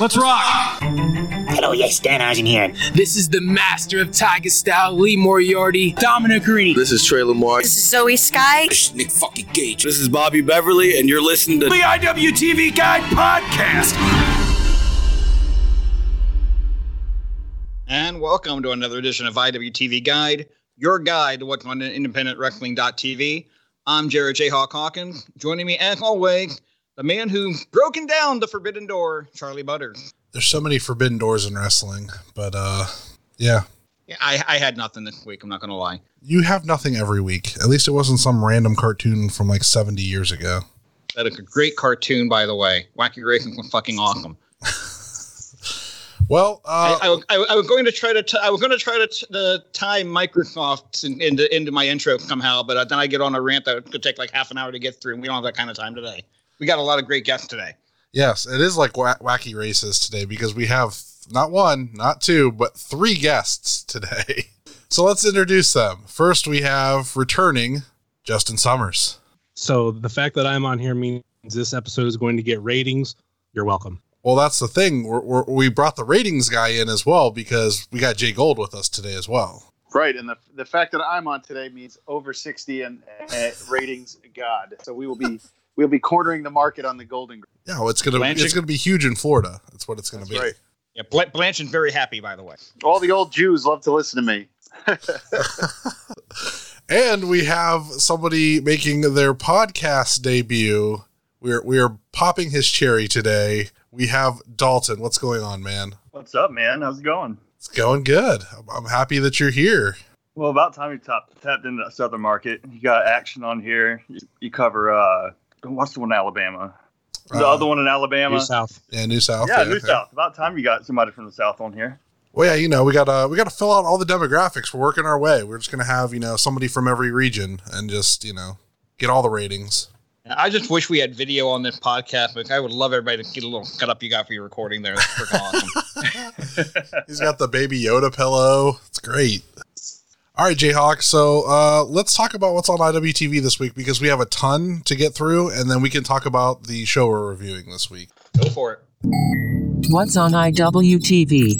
Let's rock! Hello, yes, Danhausen here. This is the master of Tiger Style, Lee Moriarty. Dominic Garrini. This is Trey Lamar. This is Zoe Sky. This is Nick fucking Gage. This is Bobby Beverly, and you're listening to the IWTV Guide Podcast. And welcome to another edition of IWTV Guide, your guide to what's on independent independentwrestling.tv. I'm Jared J. Hawk Hawkins. Joining me, as always, the man who's broken down the forbidden door, Charlie Butters. There's so many forbidden doors in wrestling, but uh, yeah. Yeah, I, I had nothing this week. I'm not gonna lie. You have nothing every week. At least it wasn't some random cartoon from like 70 years ago. That is a great cartoon, by the way. Wacky Racing was fucking awesome. well, uh, I, I, I, was going to try to t- I was going to try to, t- to tie Microsoft in, into into my intro somehow, but then I get on a rant that could take like half an hour to get through, and we don't have that kind of time today we got a lot of great guests today. Yes, it is like wacky races today because we have not one, not two, but three guests today. So let's introduce them. First, we have returning Justin Summers. So the fact that I'm on here means this episode is going to get ratings. You're welcome. Well, that's the thing. We're, we're, we brought the ratings guy in as well because we got Jay Gold with us today as well. Right, and the the fact that I'm on today means over 60 and uh, ratings God. So we will be we'll be cornering the market on the Golden. Yeah, well, it's gonna Blanching. it's gonna be huge in Florida. That's what it's gonna That's be. Right. Yeah, Blanche is very happy, by the way. All the old Jews love to listen to me. and we have somebody making their podcast debut. We're we are popping his cherry today. We have Dalton. What's going on, man? What's up, man? How's it going? It's going good. I'm, I'm happy that you're here. Well, about time you tapped tapped into the Southern market. You got action on here. You, you cover uh, what's the one in Alabama? The uh, other one in Alabama, New South. Yeah, New South. Yeah, yeah New yeah. South. About time you got somebody from the South on here. Well, yeah, you know, we got to we got to fill out all the demographics. We're working our way. We're just gonna have you know somebody from every region and just you know get all the ratings. I just wish we had video on this podcast. But I would love everybody to get a little cut up you got for your recording there. That's freaking awesome. He's got the baby Yoda pillow. It's great. All right, Jayhawk. So uh, let's talk about what's on IWTV this week because we have a ton to get through, and then we can talk about the show we're reviewing this week. Go for it. What's on IWTV?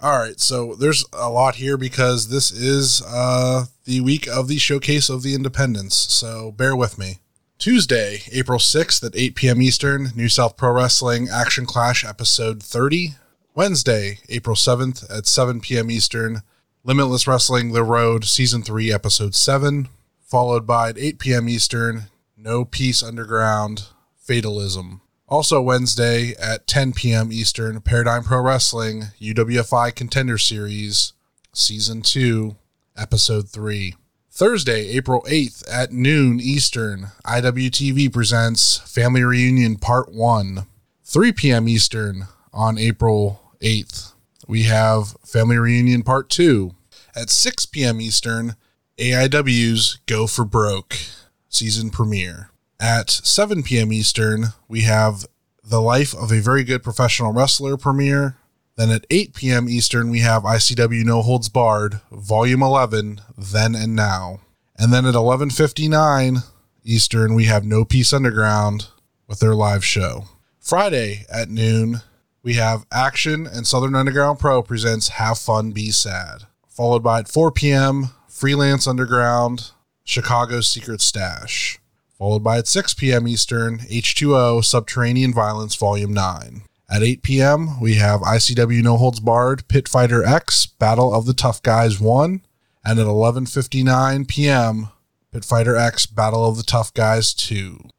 All right, so there's a lot here because this is uh, the week of the Showcase of the Independents, so bear with me. Tuesday, April 6th at 8 p.m. Eastern, New South Pro Wrestling Action Clash Episode 30. Wednesday, April 7th at 7 p.m. Eastern, Limitless Wrestling The Road, Season 3, Episode 7, followed by at 8 p.m. Eastern, No Peace Underground, Fatalism. Also Wednesday at 10 p.m. Eastern, Paradigm Pro Wrestling, UWFI Contender Series, Season 2, Episode 3. Thursday, April 8th at noon Eastern, IWTV presents Family Reunion Part 1, 3 p.m. Eastern on April 8th we have Family Reunion Part 2. At 6 p.m. Eastern, AIW's Go for Broke season premiere. At 7 p.m. Eastern, we have The Life of a Very Good Professional Wrestler premiere. Then at 8 p.m. Eastern, we have ICW No Holds Barred, Volume 11, Then and Now. And then at 11:59 Eastern, we have No Peace Underground with their live show. Friday at noon, we have Action and Southern Underground Pro presents Have Fun, Be Sad. Followed by at 4 p.m., Freelance Underground, Chicago's Secret Stash. Followed by at 6 p.m. Eastern, H2O Subterranean Violence Volume 9. At 8 p.m., we have ICW No Holds Barred, Pit Fighter X, Battle of the Tough Guys 1. And at 11.59 p.m., Pit Fighter X, Battle of the Tough Guys 2.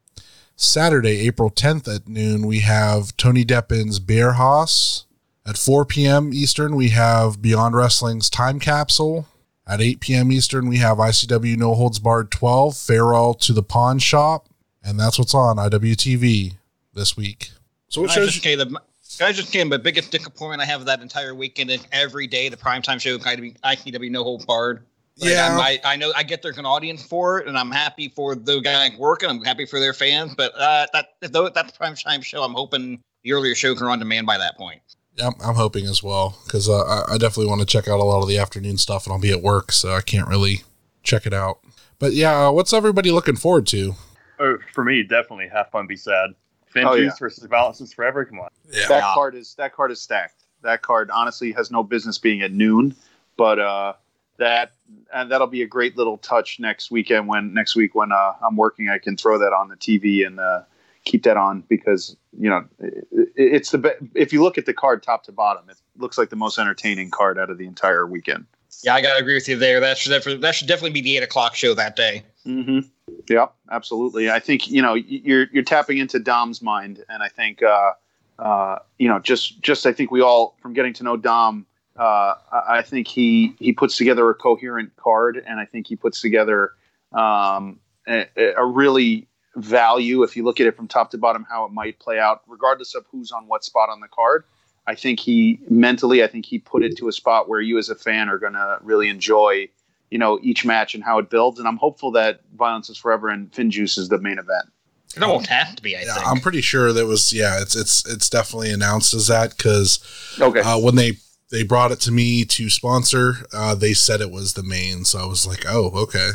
Saturday, April 10th at noon, we have Tony Deppen's Bear Hoss. At 4 p.m. Eastern, we have Beyond Wrestling's Time Capsule. At 8 p.m. Eastern, we have ICW No Holds Barred 12, Farewell to the Pawn Shop. And that's what's on IWTV this week. So what shows? Just the, I just came, but biggest disappointment I have that entire weekend and every day the primetime show ICW No Holds Barred. Like, yeah, I, I know I get there's an audience for it, and I'm happy for the guy working. I'm happy for their fans, but uh, that though that's prime time show. I'm hoping the earlier shows are on demand by that point. Yeah, I'm, hoping as well because uh, I, I definitely want to check out a lot of the afternoon stuff, and I'll be at work, so I can't really check it out. But yeah, uh, what's everybody looking forward to? Oh, for me, definitely have fun, be sad. Finn Oh, yeah. versus Violence is Forever. Come on. Yeah. that card is that card is stacked. That card honestly has no business being at noon, but uh, that and that'll be a great little touch next weekend when next week when uh, I'm working, I can throw that on the TV and uh, keep that on because you know it, it's the be- if you look at the card top to bottom, it looks like the most entertaining card out of the entire weekend. Yeah, I gotta agree with you there. That should definitely, that should definitely be the eight o'clock show that day. Mm-hmm. Yep, absolutely. I think you know you're you're tapping into Dom's mind, and I think uh, uh, you know just just I think we all from getting to know Dom. Uh, I I think he he puts together a coherent card, and I think he puts together um, a, a really value if you look at it from top to bottom how it might play out, regardless of who's on what spot on the card. I think he mentally, I think he put it to a spot where you as a fan are going to really enjoy you know each match and how it builds. And I'm hopeful that Violence is Forever and Finn Juice is the main event. It won't have to be. I Yeah, think. I'm pretty sure that was yeah. It's it's it's definitely announced as that because Okay. uh, when they they brought it to me to sponsor, uh, they said it was the main. So I was like, oh, okay.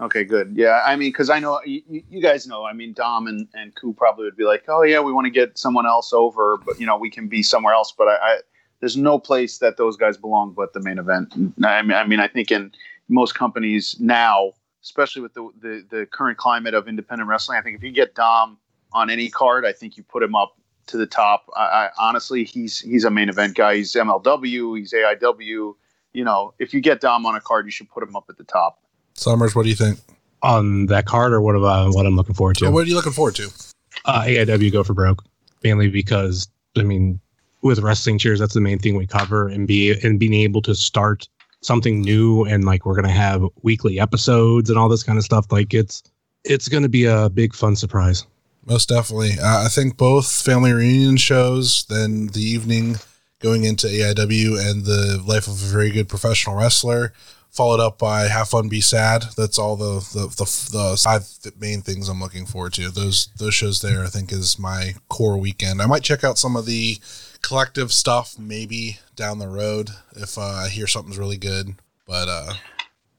Okay, good. Yeah, I mean, because I know you, you guys know. I mean, Dom and and Ku probably would be like, "Oh yeah, we want to get someone else over, but you know, we can be somewhere else." But I, I there's no place that those guys belong but the main event. I mean, I mean, I think in most companies now, especially with the the, the current climate of independent wrestling, I think if you get Dom on any card, I think you put him up to the top. I, I honestly, he's he's a main event guy. He's MLW. He's AIW. You know, if you get Dom on a card, you should put him up at the top. Summers, what do you think? On that card, or what about what I'm looking forward to? Oh, what are you looking forward to? uh, AIW go for broke, mainly because I mean, with wrestling cheers, that's the main thing we cover, and be and being able to start something new, and like we're gonna have weekly episodes and all this kind of stuff. Like it's it's gonna be a big fun surprise. Most definitely. Uh, I think both family reunion shows, then the evening going into AIW and the life of a very good professional wrestler, followed up by Have Fun Be Sad. That's all the the the, the five main things I'm looking forward to. Those those shows there, I think, is my core weekend. I might check out some of the collective stuff maybe down the road if uh, I hear something's really good. But uh,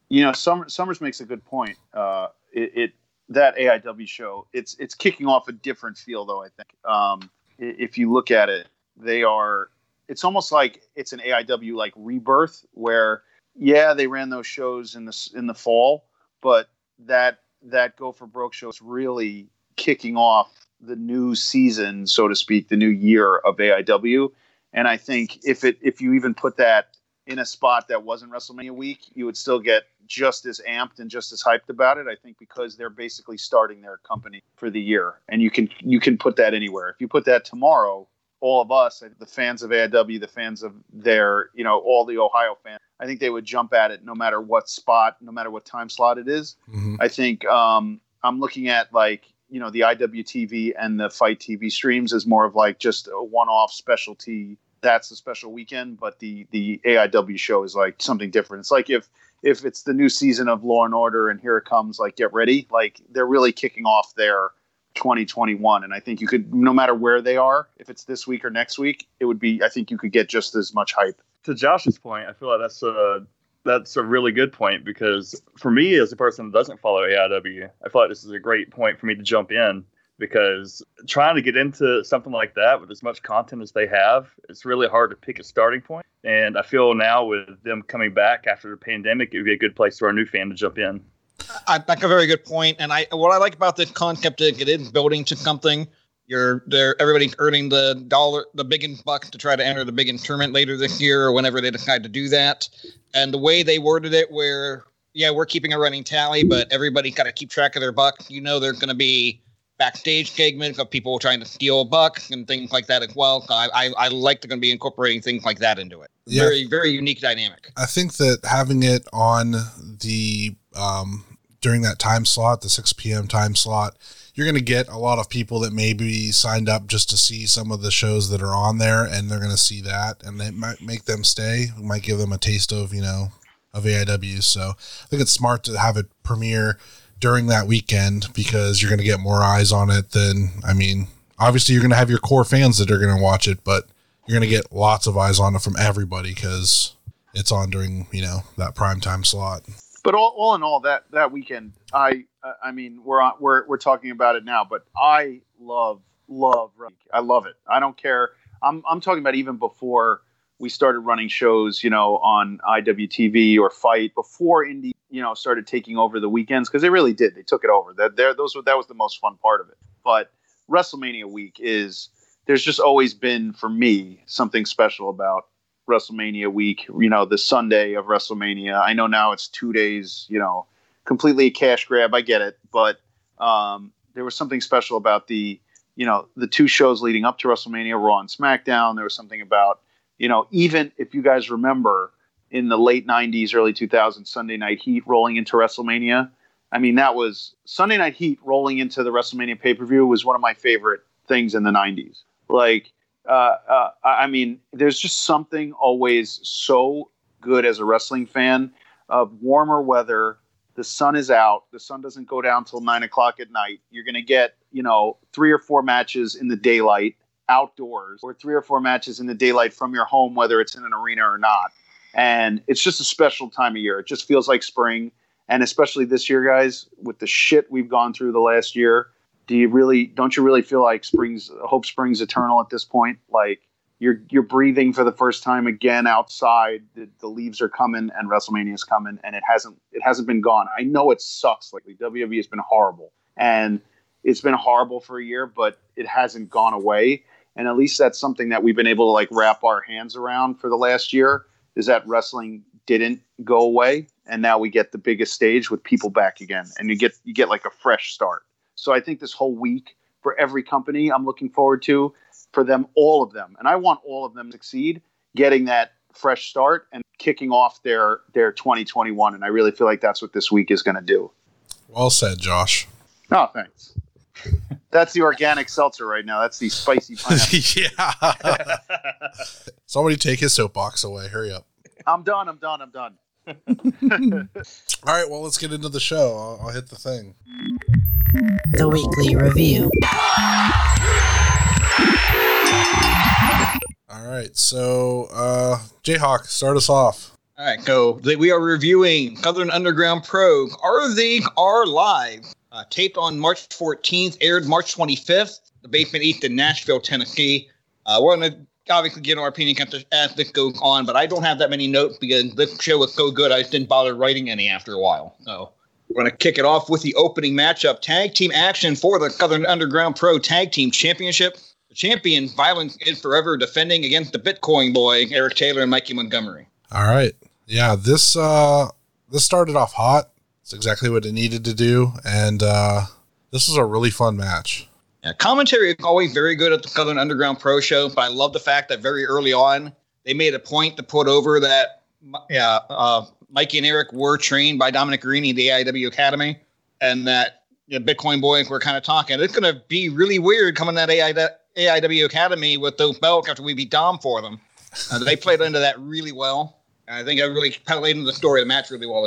you know, Summer, Summers makes a good point. Uh, it, it that AIW show, it's it's kicking off a different feel, though. I think um, if you look at it, they are. It's almost like it's an AIW like rebirth, where yeah, they ran those shows in the in the fall, but that that Go for Broke show is really kicking off the new season, so to speak, the new year of AIW. And I think if it if you even put that in a spot that wasn't WrestleMania week, you would still get just as amped and just as hyped about it. I think because they're basically starting their company for the year, and you can you can put that anywhere. If you put that tomorrow, all of us, the fans of AIW, the fans of their, you know, all the Ohio fans, I think they would jump at it no matter what spot, no matter what time slot it is. mhm. I think um, I'm looking at like you know the IWTV and the Fight TV streams as more of like just a one-off specialty. That's a special weekend, but the the AIW show is like something different. It's like if if it's the new season of Law and Order and here it comes, like get ready, like they're really kicking off their 2021. And I think you could, no matter where they are, if it's this week or next week, it would be. I think you could get just as much hype. to Josh's point, I feel like that's a that's a really good point because for me as a person that doesn't follow AIW, I feel like this is a great point for me to jump in because trying to get into something like that with as much content as they have, it's really hard to pick a starting point. And I feel now with them coming back after the pandemic, it would be a good place for a new fan to jump in. I make a very good point, and I what I like about the concept is it is building to something. You're there, everybody earning the dollar, the big buck to try to enter the big tournament later this year or whenever they decide to do that. And the way they worded it, where yeah, we're keeping a running tally, but everybody got to keep track of their buck. You know, there's going to be backstage segments of people trying to steal bucks and things like that as well. So I I, I like they're going to be incorporating things like that into it. Yeah. Very very unique dynamic. I think that having it on the um, during that time slot, the 6 p.m. time slot, you're going to get a lot of people that maybe signed up just to see some of the shows that are on there, and they're going to see that, and it might make them stay. It might give them a taste of you know of AIW. So I think it's smart to have it premiere during that weekend because you're going to get more eyes on it than I mean. Obviously, you're going to have your core fans that are going to watch it, but you're going to get lots of eyes on it from everybody because it's on during you know that prime time slot. but all, all in all, that that weekend, I I mean, we're on, we're we're talking about it now, but I love love. I love it. I don't care. I'm I'm talking about even before we started running shows, you know, on IWTV or Fight before Indie, you know, started taking over the weekends because they really did. They took it over. That there, those were that was the most fun part of it. But WrestleMania week is there's just always been for me something special about WrestleMania week. You know, the Sunday of WrestleMania. I know now it's two days. You know, completely a cash grab. I get it, but um, there was something special about the you know the two shows leading up to WrestleMania, Raw and SmackDown. There was something about you know, even if you guys remember in the late 90s, early 2000s, Sunday Night Heat rolling into WrestleMania. I mean, that was Sunday Night Heat rolling into the WrestleMania pay per view was one of my favorite things in the 90s. Like, uh, uh, I mean, there's just something always so good as a wrestling fan of warmer weather. The sun is out. The sun doesn't go down till nine o'clock at night. You're going to get, you know, three or four matches in the daylight outdoors or three or four matches in the daylight from your home, whether it's in an arena or not. And it's just a special time of year. It just feels like spring. And especially this year, guys, with the shit we've gone through the last year, do you really don't you really feel like springs hope springs eternal at this point? Like you're you're breathing for the first time again outside. The, the leaves are coming and WrestleMania is coming, and it hasn't it hasn't been gone. I know it sucks. Like WWE has been horrible, and it's been horrible for a year, but it hasn't gone away and at least that's something that we've been able to like wrap our hands around for the last year is that wrestling didn't go away and now we get the biggest stage with people back again and you get you get like a fresh start. So i think this whole week for every company i'm looking forward to for them all of them and i want all of them to succeed getting that fresh start and kicking off their their 2021 and i really feel like that's what this week is going to do. Well said josh. Oh thanks that's the organic seltzer right now. That's the spicy pineapple. yeah. Somebody take his soapbox away. Hurry up. I'm done. I'm done. I'm done. All right. Well, let's get into the show. I'll, I'll hit the thing. The weekly review. All right. So, uh, Jayhawk, start us off. All right, go. We are reviewing Southern Underground Pro. Are they are live? Uh, taped on March 14th, aired March 25th. The Basement East in Nashville, Tennessee. Uh, we're going to obviously get our opinion as this goes on, but I don't have that many notes because this show was so good I just didn't bother writing any after a while. So we're going to kick it off with the opening matchup tag team action for the Southern Underground Pro Tag Team Championship. The champion, Violence is Forever, defending against the Bitcoin boy, Eric Taylor and Mikey Montgomery. All right. Yeah, this uh this started off hot. It's exactly what it needed to do, and uh, this was a really fun match. Yeah, commentary is always very good at the Southern Underground Pro Show, but I love the fact that very early on they made a point to put over that yeah, uh, Mikey and Eric were trained by Dominic Garrini, the AIW Academy, and that the Bitcoin boys were kind of talking. It's going to be really weird coming to that AIW Academy with those belts after we beat Dom for them. Uh, they played into that really well. I think I really played into the story of the match really well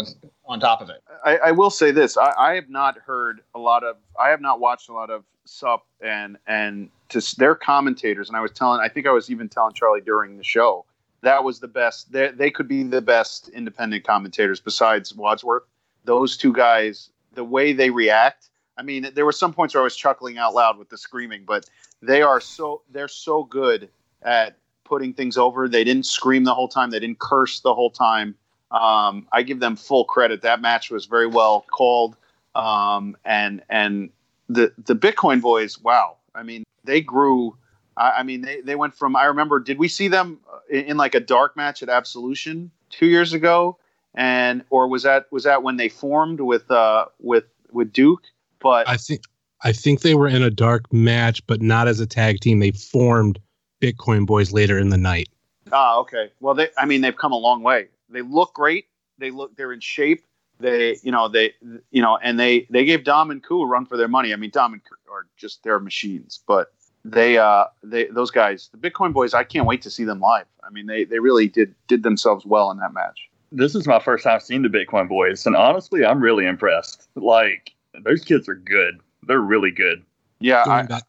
on top of it. I, I will say this: I, I, have not heard a lot of, I have not watched a lot of SUP and and to their commentators. And I was telling, I think I was even telling Charlie during the show that was the best. They, they could be the best independent commentators besides Wadsworth. Those two guys, the way they react. I mean, there were some points where I was chuckling out loud with the screaming, but they are so they're so good at putting things over. They didn't scream the whole time. They didn't curse the whole time. Um, I give them full credit. That match was very well called, um, and and the the Bitcoin boys. Wow, I mean they grew. I, I, mean they, they went from. I remember. Did we see them in, in like a dark match at Absolution two years ago? And or was that was that when they formed with uh with with Duke? But I think I think they were in a dark match, but not as a tag team. They formed Bitcoin Boys later in the night. Ah, okay. Well, they, I mean, they've come a long way. They look great. They look, they're in shape. They, you know, they, you know, and they, they gave Dom and Ku a run for their money. I mean, Dom and Ku are just they're machines, but they, uh, they, those guys, the Bitcoin Boys, I can't wait to see them live. I mean, they, they really did did themselves well in that match. This is my first time seeing the Bitcoin Boys, and honestly, I'm really impressed. Like, those kids are good. They're really good. Yeah, I,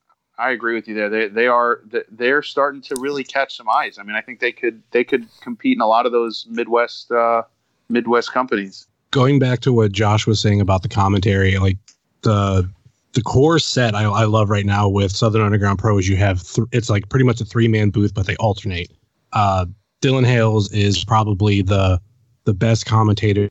I agree with you there. They they are they're starting to really catch some eyes. I mean, I think they could they could compete in a lot of those Midwest uh, Midwest companies. Going back to what Josh was saying about the commentary, like the the core set I, I love right now with Southern Underground Pro is you have th- it's like pretty much a three man booth, but they alternate. Uh, Dylan Hales is probably the the best commentator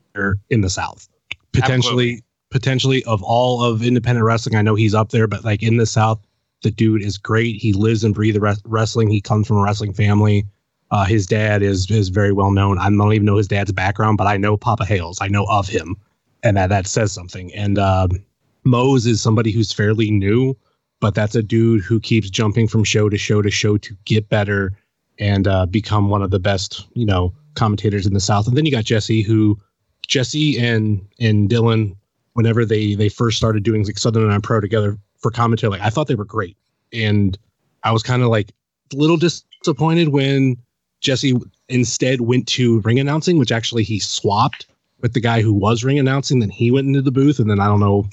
in the South, potentially. Absolutely. Potentially of all of independent wrestling, I know he's up there, but like in the South, the dude is great. He lives and breathes wrestling. He comes from a wrestling family. Uh, his dad is is very well known. I don't even know his dad's background, but I know Papa Hales. I know of him, and that that says something. And um, Mose is somebody who's fairly new, but that's a dude who keeps jumping from show to show to show to get better and uh, become one of the best, you know, commentators in the South. And then you got Jesse, who Jesse and and Dylan, whenever they they first started doing like Southern and Pro together for commentary, like I thought they were great, and I was kind of like a little disappointed when Jesse instead went to ring announcing, which actually he swapped with the guy who was ring announcing. Then he went into the booth, and then I don't know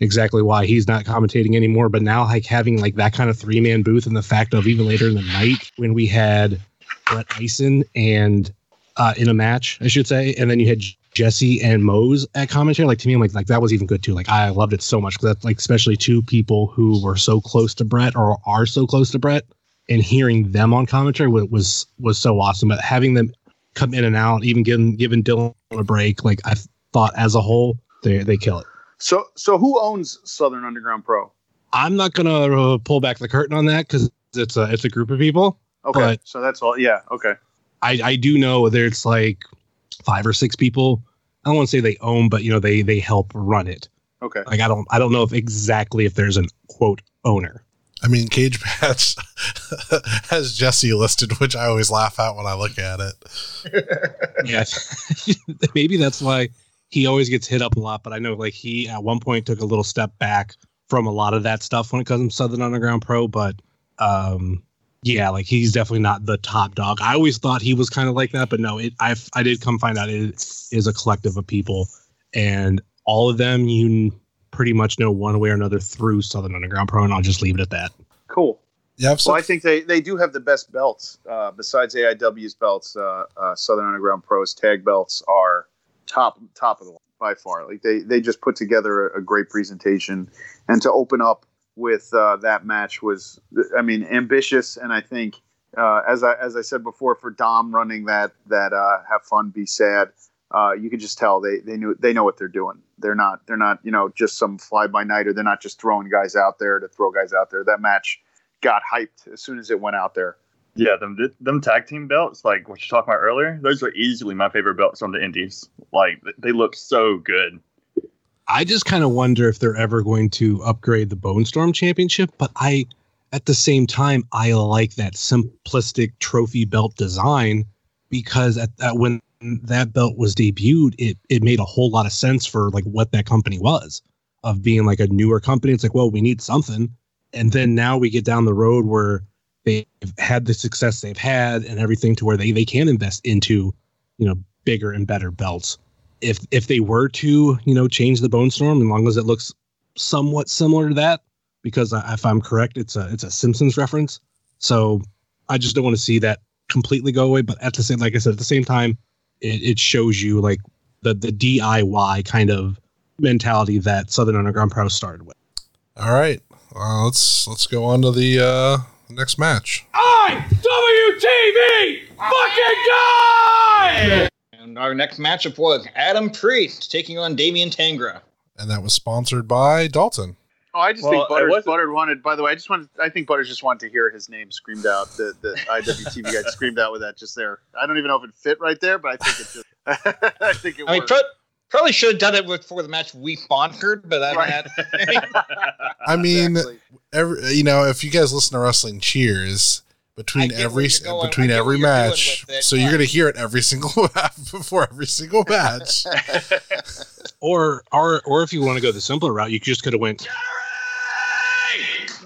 exactly why he's not commentating anymore. But now, like having like that kind of three man booth, and the fact of even later in the night when we had Brett Eisen and uh, in a match, I should say, and then you had Jesse and Mose at commentary. Like to me, I'm like like that was even good too. Like I loved it so much because that's like especially two people who were so close to Brett or are so close to Brett, and hearing them on commentary was was, was so awesome. But having them come in and out, even giving giving Dylan a break, like I thought as a whole, they they kill it. So so who owns Southern Underground Pro? I'm not gonna uh, pull back the curtain on that because it's a it's a group of people. Okay, so that's all. Yeah. Okay. I I do know there's like five or six people. I don't want to say they own, but you know they they help run it. Okay. Like I don't I don't know if exactly if there's an quote owner. I mean, Cage Match has Jesse listed, which I always laugh at when I look at it. Yeah, maybe that's why he always gets hit up a lot. But I know like he at one point took a little step back from a lot of that stuff when it comes to Southern Underground Pro. But um, yeah, like he's definitely not the top dog. I always thought he was kind of like that, but no, it I I did come find out it is a collective of people, and all of them you pretty much know one way or another through Southern Underground Pro, and I'll just leave it at that. Cool. Yeah, Well, I think they, they do have the best belts. Uh, besides AIW's belts, uh, uh, Southern Underground Pros tag belts are top top of the line by far. Like they they just put together a, a great presentation, and to open up with uh, that match was, I mean, ambitious, and I think uh, as I as I said before, for Dom running that that uh, have fun, be sad. Uh, you could just tell they, they knew they know what they're doing. They're not they're not you know just some fly by night or they're not just throwing guys out there to throw guys out there. That match got hyped as soon as it went out there. Yeah, them them tag team belts, like what you talked about earlier, those are easily my favorite belts on the indies. Like they look so good. I just kind of wonder if they're ever going to upgrade the Bone Storm Championship, but I, at the same time, I like that simplistic trophy belt design because at, at when that belt was debuted, it it made a whole lot of sense for like what that company was of being like a newer company. It's like, well, we need something, and then now we get down the road where they've had the success they've had and everything to where they they can invest into, you know, bigger and better belts if if they were to you know change the bone storm as long as it looks somewhat similar to that because if i'm correct it's a it's a simpsons reference so i just don't want to see that completely go away but at the same like i said at the same time it, it shows you like the the diy kind of mentality that southern underground pro started with All right, uh, let's let's go on to the uh, next match. IWTV fucking guy! And our next matchup was Adam Priest taking on Damian Tangra. And that was sponsored by Dalton. Oh, I just Well, think Butters, wasn't- Butters wanted. By the way, I just wanted. I think Butters just wanted to hear his name screamed out. The the IWTV guy screamed out with that just there. I don't even know if it fit right there, but I think it just. I think it I mean, pro- probably should have done it before the match we sponsored, but I Right. had. I mean, Exactly. every you know, if you guys listen to Wrestling Cheers between every going. between every what you're match, it, so you're gonna hear it every single before every single match. or or or if you want to go the simpler route you just could have went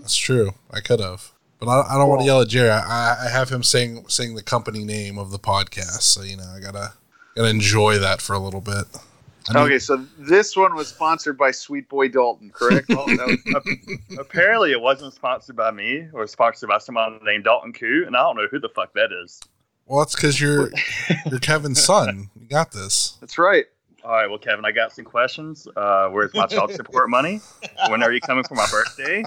That's true. I could have, but I, I don't want to yell at Jerry. I, I have him saying saying the company name of the podcast, so you know I gotta gotta enjoy that for a little bit. I mean, okay, so this one was sponsored by Sweet Boy Dalton, correct? Well, no, ap- apparently, it wasn't sponsored by me or sponsored by someone named Dalton Ku, and I don't know who the fuck that is. Well, that's because you're you're Kevin's son. You got this. That's right. All right, well, Kevin, I got some questions. Uh, where's my child support money? When are you coming for my birthday?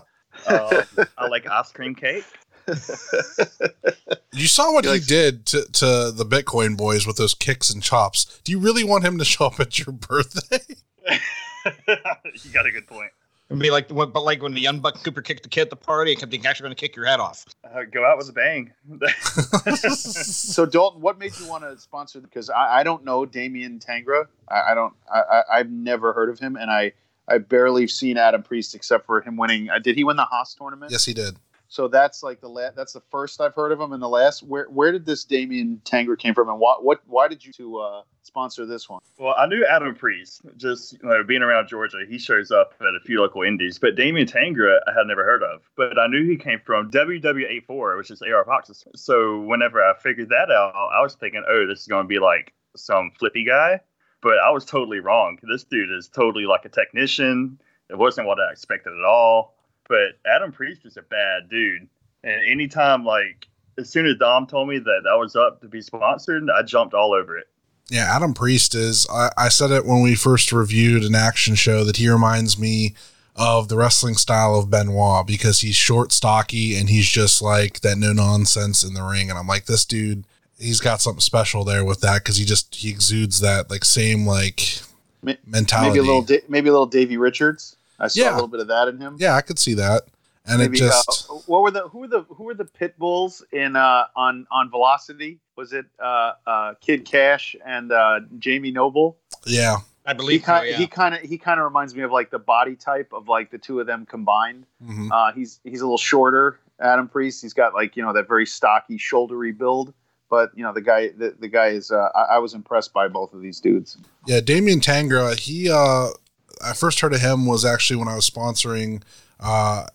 Uh, I like ice cream cake. You saw what he did to, to the Bitcoin boys with those kicks and chops. Do you really want him to show up at your birthday? you got a good point. It'd be like, but like when the young Buck Cooper kicked the kid at the party, except he's actually going to kick your head off. Uh, go out with a bang. so Dalton, what made you want to sponsor? Because I, I don't know Damian Tangra. I, I don't. I, I, I've never heard of him, and I I barely seen Adam Priest except for him winning. Uh, did he win the Haas tournament? yes, he did. So that's like the la- that's the first I've heard of him, and the last. Where where did this Damian Tangra came from, and what what why did you to uh, sponsor this one? Well, I knew Adam Priest just you know, being around Georgia. He shows up at a few local indies, but Damian Tangra I had never heard of. But I knew he came from WWA4, which is AR Fox's. So whenever I figured that out, I was thinking, oh, this is going to be like some flippy guy. But I was totally wrong. This dude is totally like a technician. It wasn't what I expected at all. But Adam Priest is a bad dude. And anytime, like, as soon as Dom told me that I was up to be sponsored, I jumped all over it. Yeah, Adam Priest is. I, I said it when we first reviewed an action show that he reminds me of the wrestling style of Benoit because he's short, stocky, and he's just like that no nonsense in the ring. And I'm like, this dude, he's got something special there with that because he just he exudes that like same like mentality. Maybe a little maybe a little Davey Richards. I saw Yeah. a little bit of that in him. yeah, I could see that. And Maybe, it just uh, what were the who were the who were the pit bulls in uh, on on Velocity? Was it uh, uh, Kid Kash and uh, Jamie Noble? yeah, I He believe so, kind yeah. he kind of he kind of reminds me of like the body type of like the two of them combined. mhm. Uh, he's he's a little shorter, Adam Priest. He's got like you know that very stocky, shouldery build. But you know the guy the, the guy is uh, I, I was impressed by both of these dudes. Yeah, Damien Tangra, he uh I first heard of him was actually when I was sponsoring uh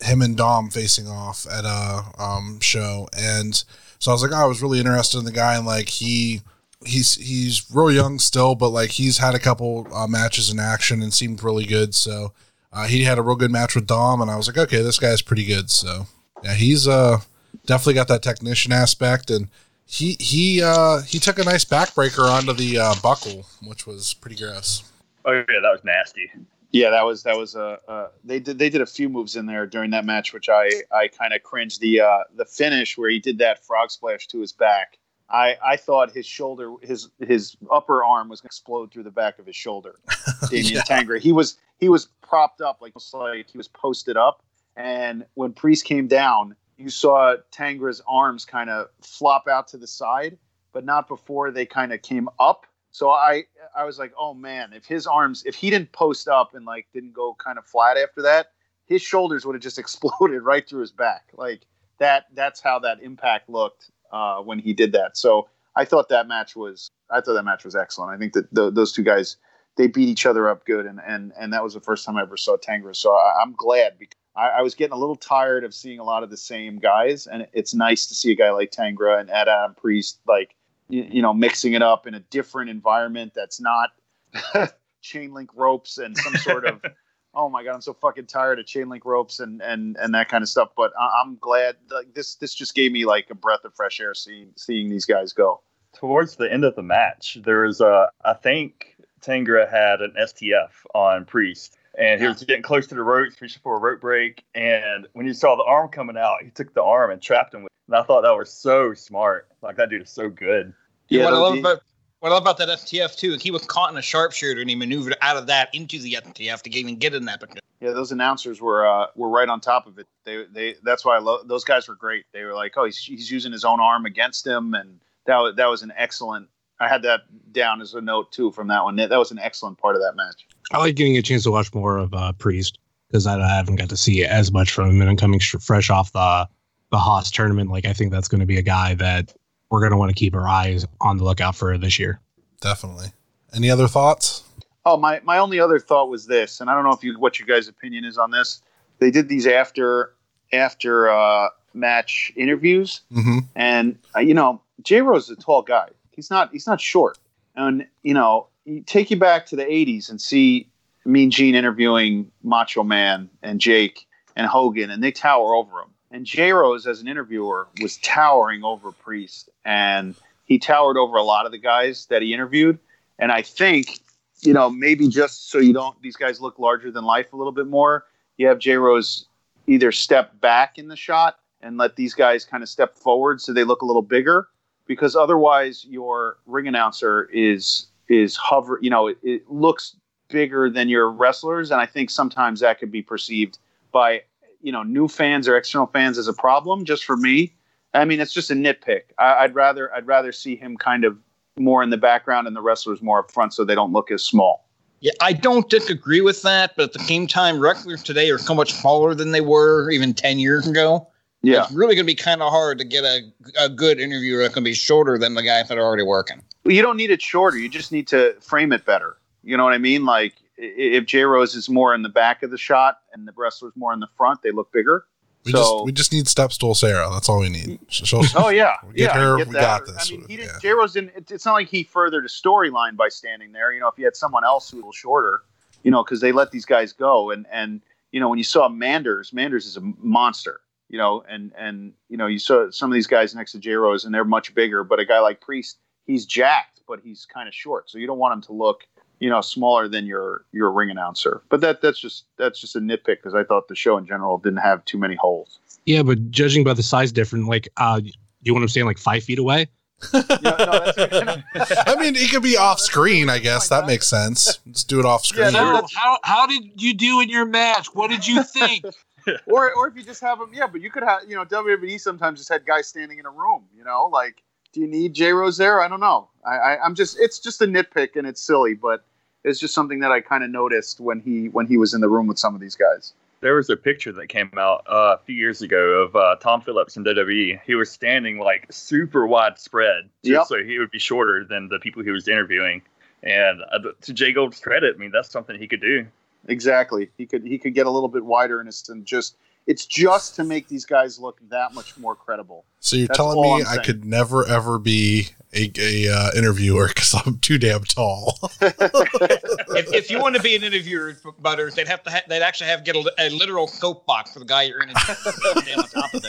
him and Dom facing off at a um show and so I was like, oh, I was really interested in the guy and like he he's he's real young still, but like he's had a couple uh, matches in action and seemed really good. So uh, he had a real good match with Dom, and I was like, okay, this guy's pretty good. So yeah, he's uh definitely got that technician aspect, and he he uh he took a nice backbreaker onto the uh, buckle, which was pretty gross. Oh yeah, that was nasty. Yeah, that was that was a uh, they did they did a few moves in there during that match, which I I kind of cringed. The uh, the finish where he did that frog splash to his back. I, I thought his shoulder his his upper arm was going to explode through the back of his shoulder. Damian Yeah. Tangra. He was he was propped up like like he was posted up, and when Priest came down, you saw Tangra's arms kind of flop out to the side, but not before they kind of came up. So I I was like, oh man, if his arms if he didn't post up and like didn't go kind of flat after that, his shoulders would have just exploded right through his back. Like that that's how that impact looked uh, when he did that. So I thought that match was I thought that match was excellent. I think that th those two guys they beat each other up good, and and and that was the first time I ever saw Tangra. So I, I'm glad because I, I was getting a little tired of seeing a lot of the same guys, and it's nice to see a guy like Tangra and Adam Priest like you, you know mixing it up in a different environment that's not chain link ropes and some sort of oh my god i'm so fucking tired of chain link ropes and and and that kind of stuff. But I- i'm glad like this this just gave me like a breath of fresh air seeing seeing these guys go. Towards the end of the match, there was uh, think Tangra had an STF on Priest, and he was getting close to the ropes, reaching for a rope break, and when you saw the arm coming out, he took the arm and trapped him with. And I thought that was so smart. Like that dude is so good. Yeah, what, I those- love about, what I love about that STF too, he was caught in a sharpshooter and he maneuvered out of that into the STF to even get in that. position. yeah those announcers were uh were right on top of it they they that's why i love those guys were great they were like oh he's, he's using his own arm against him and that was that was an excellent i had that down as a note too from that one that was an excellent part of that match I like getting a chance to watch more of uh, Priest because I, I haven't got to see as much from him, and I'm coming sh- fresh off the the Haas tournament. Like I think that's going to be a guy that we're going to want to keep our eyes on the lookout for this year. Definitely. Any other thoughts? Oh, my, my only other thought was this, and I don't know if you what your guys' opinion is on this. They did these after after uh, match interviews, Mm-hmm. and uh, you know, J Rose is a tall guy. He's not he's not short, and you know, you take you back to the '80s and see Mean Gene interviewing Macho Man and Jake and Hogan, and they tower over him. And J Rose, as an interviewer, was towering over Priest, and he towered over a lot of the guys that he interviewed. And I think you know, maybe just so you don't, these guys look larger than life a little bit more. You have J Rose either step back in the shot and let these guys kind of step forward so they look a little bigger, because otherwise your ring announcer is is hover. You know, it, it looks bigger than your wrestlers, and I think sometimes that could be perceived by you know new fans or external fans as a problem. Just for me, I mean, it's just a nitpick. I, I'd rather I'd rather see him kind of more in the background and the wrestlers more up front so they don't look as small. Yeah, I don't disagree with that, but at the same time, wrestlers today are so much smaller than they were even 10 years ago. Yeah. It's really going to be kind of hard to get a, a good interviewer that's going to be shorter than the guys that are already working. Well, you don't need it shorter. You just need to frame it better. You know what I mean? Like if J Rose is more in the back of the shot and the wrestlers more in the front, they look bigger. We so, just we just need Step Stool Sarah. That's all we need. She'll- oh yeah, we get yeah, her. get we that. got this. I mean, he didn't. J Rose didn't. It's not like he furthered a storyline by standing there. You know, if you had someone else who was a little shorter, you know, because they let these guys go, and and you know when you saw Manders, Manders is a monster. You know, and and you know you saw some of these guys next to J Rose, and they're much bigger. But a guy like Priest, he's jacked, but he's kind of short, so you don't want him to look you know smaller than your your ring announcer. But that that's just that's just a nitpick because I thought the show in general didn't have too many holes. Yeah, but judging by the size difference, like, uh, you want him staying like five feet away? I mean, it could be off screen. I guess that makes sense. Let's do it off screen. So how how did you do in your match? What did you think? or or if you just have them, yeah. But you could have, you know, WWE sometimes just had guys standing in a room. You know, like, do you need J Rose there? I don't know. I, I I'm just, it's just a nitpick and it's silly, but it's just something that I kind of noticed when he when he was in the room with some of these guys. There was a picture that came out uh, a few years ago of uh, Tom Phillips in WWE. He was standing like super widespread, just Yep. so he would be shorter than the people he was interviewing. And uh, to Jay Gold's credit, I mean that's something he could do. Exactly. He could he could get a little bit wider and it's and just it's just to make these guys look that much more credible. So you're That's telling me I'm I saying. could never ever be a, a uh, interviewer because I'm too damn tall. if, if you want to be an interviewer, Butters, they'd have to ha- they'd actually have to get a, a literal soapbox for the guy you're interviewing on top of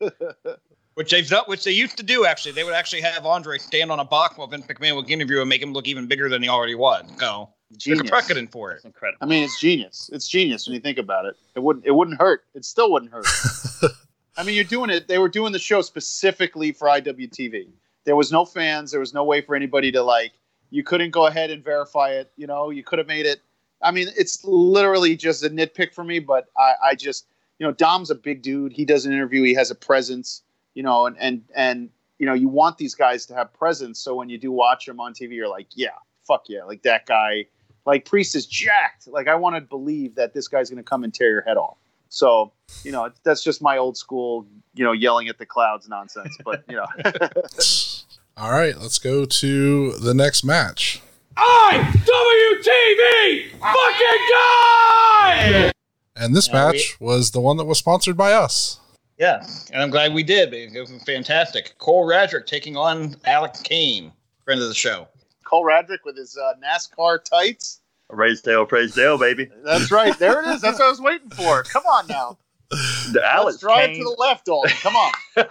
it. Which they've done, which they used to do. Actually, they would actually have Andre stand on a box while Vince McMahon would interview and make him look even bigger than he already was. So there's a Genius. precedent for it. Incredible. I mean, it's genius. It's genius when you think about it. It wouldn't. It wouldn't hurt. It still wouldn't hurt. I mean, you're doing it. They were doing the show specifically for IWTV. There was no fans. There was no way for anybody to like. You couldn't go ahead and verify it. You know, you could have made it. I mean, it's literally just a nitpick for me. But I, I just, you know, Dom's a big dude. He does an interview. He has a presence. You know, and and and you know, you want these guys to have presence. So when you do watch them on TV, you're like, yeah, fuck yeah, like that guy like Priest is jacked. Like I want to believe that this guy's going to come and tear your head off. So you know that's just my old school, you know, yelling at the clouds nonsense. But you know, All right, let's go to the next match. IWTV fucking guy! And this Yeah, we- match was the one that was sponsored by us. Yeah, and I'm glad we did. It was fantastic. Cole Radrick taking on Alex Kane, friend of the show. Cole Radrick with his uh, NASCAR tights. Raise Dale, praise Dale, baby. That's right. There it is. That's what I was waiting for. Come on now. The Alex Let's drive Kane, to the left, Dalton. Come on.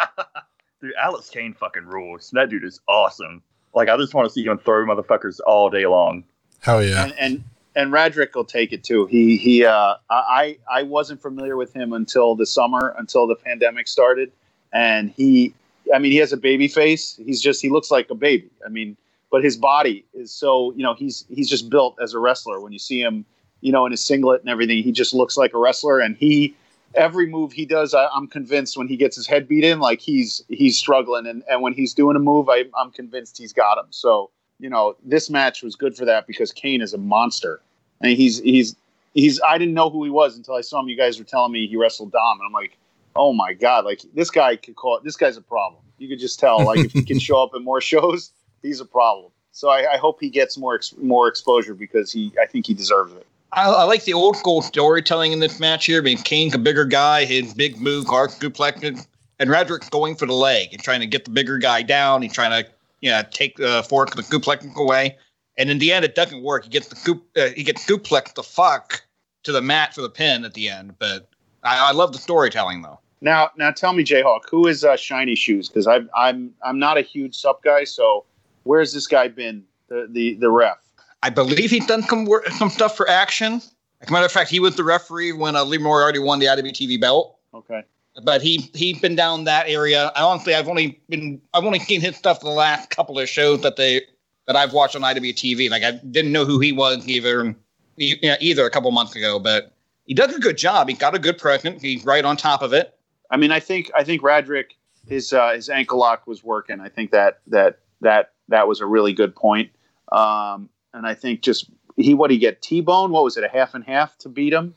dude, Alex Kane fucking rules. That dude is awesome. Like I just want to see him throw motherfuckers all day long. Hell yeah. and and and Radrick will take it too. He he. Uh, I I wasn't familiar with him until the summer, until the pandemic started, and he. I mean, he has a baby face. He's just he looks like a baby. I mean, but his body is so you know he's he's just built as a wrestler. When you see him, you know, in his singlet and everything, he just looks like a wrestler. And he every move he does, I, I'm convinced when he gets his head beat in, like he's he's struggling, and and when he's doing a move, I, I'm convinced he's got him. So you know, this match was good for that because Kane is a monster. And he's he's he's I didn't know who he was until I saw him. You guys were telling me he wrestled Dom, and I'm like, oh my god, like this guy could call it. this guy's a problem. You could just tell, like if he can show up in more shows, he's a problem. So I, I hope he gets more ex- more exposure because he I think he deserves it. I, I like the old school storytelling in this match here. Being Kane's a bigger guy, his big move, hard suplex, and Radrick's going for the leg and trying to get the bigger guy down. He's trying to, you know, take the fork the suplex away. And in the end, it doesn't work. He gets the coup, uh, he gets suplex the fuck to the mat for the pin at the end. But I, I love the storytelling though. Now now tell me, Jayhawk, who is uh, Shiny Shoes? Because I'm I'm I'm not a huge sup guy. So where's this guy been? The the the ref. I believe he's done some work, some stuff for Action. As a matter of fact, he was the referee when uh, Lee Moriarty won the IWTV belt. Okay. But he he's been down that area. I honestly, I've only been I've only seen his stuff the last couple of shows that they that I've watched on IWTV. Like I didn't know who he was either either a couple months ago, but he does a good job. He got a good present. He's right on top of it. I mean, I think I think Radrick his uh, his ankle lock was working. I think that that that that was a really good point. Um, and I think just he what he get T bone? What was it? A half and half to beat him?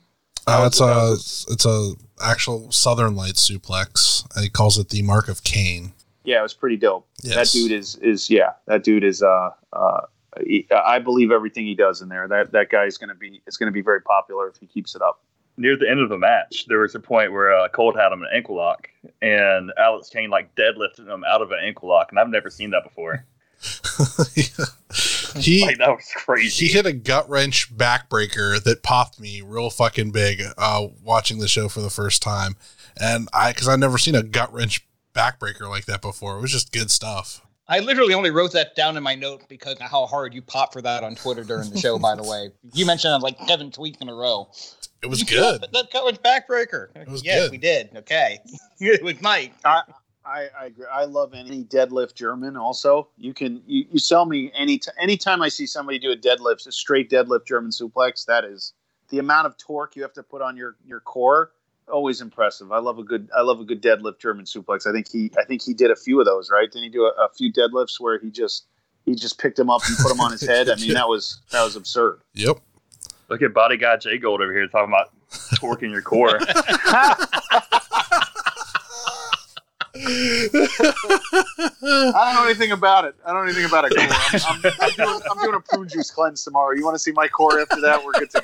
Uh, it's a it's a actual Southern Light suplex. He calls it the Mark of Cain. Yeah, it was pretty dope. Yes. That dude is is yeah. That dude is uh uh. He, I believe everything he does in there. That that guy is going to be is going to be very popular if he keeps it up. Near the end of the match, there was a point where uh, Colt had him in an ankle lock, and Alex Kane like deadlifted him out of an ankle lock, and I've never seen that before. he like, that was crazy. He hit a gut wrench backbreaker that popped me real fucking big uh, watching the show for the first time, and I because I've never seen a gut wrench backbreaker like that before. It was just good stuff. I literally only wrote that down in my note because of how hard you popped for that on Twitter during the show. by the way, you mentioned it like seven tweets in a row. It was good. That gut wrench backbreaker. It was yes, good. we did. Okay, it was Mike. I, I, I agree. I love any deadlift German. Also, you can you, you sell me any t- anytime I see somebody do a deadlift, a straight deadlift German suplex. That is the amount of torque you have to put on your your core. Always impressive. I love a good I love a good deadlift German suplex. I think he I think he did a few of those. Right? Didn't he do a, a few deadlifts where he just he just picked him up and put him on his head? I mean, that was that was absurd. Yep. Look at body guy Jay Gold over here talking about torquing your core. I don't know anything about it. I don't know anything about it. I'm, I'm, I'm, doing, I'm doing a prune juice cleanse tomorrow. You want to see my core after that? We're good to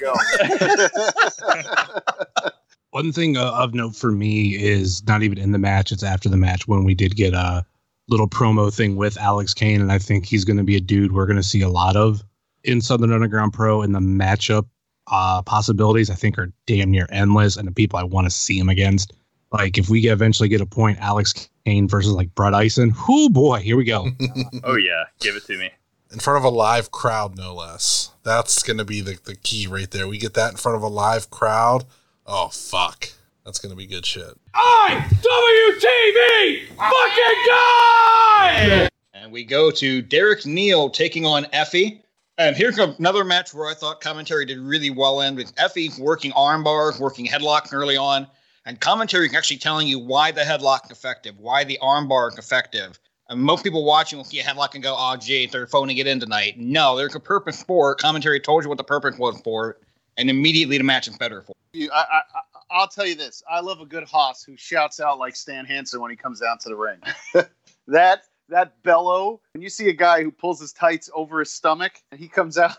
go. One thing uh, of note for me is not even in the match; it's after the match when we did get a little promo thing with Alex Kane, and I think he's going to be a dude we're going to see a lot of in Southern Underground Pro. And the matchup uh, possibilities, I think, are damn near endless, and the people I want to see him against. Like if we get eventually get a point, Alex Kane versus like Brett Ison. Whoo boy, here we go. oh yeah, give it to me. In front of a live crowd, no less. That's going to be the, the key right there. We get that in front of a live crowd. Oh fuck, that's going to be good shit. IWTV fucking guy! And we go to Derek Neal taking on Effy. And here's another match where I thought commentary did really well in with Effy working arm bars, working headlock early on, and commentary actually telling you why the headlock is effective, why the armbar is effective. And most people watching will see a headlock and go, "Oh, gee, they're phoning it in tonight." No, there's a purpose for it. Commentary told you what the purpose was for it, and immediately the match is better for. it. I, I- I'll tell you this. I love a good hoss who shouts out like Stan Hansen when he comes down to the ring. that that bellow when you see a guy who pulls his tights over his stomach and he comes out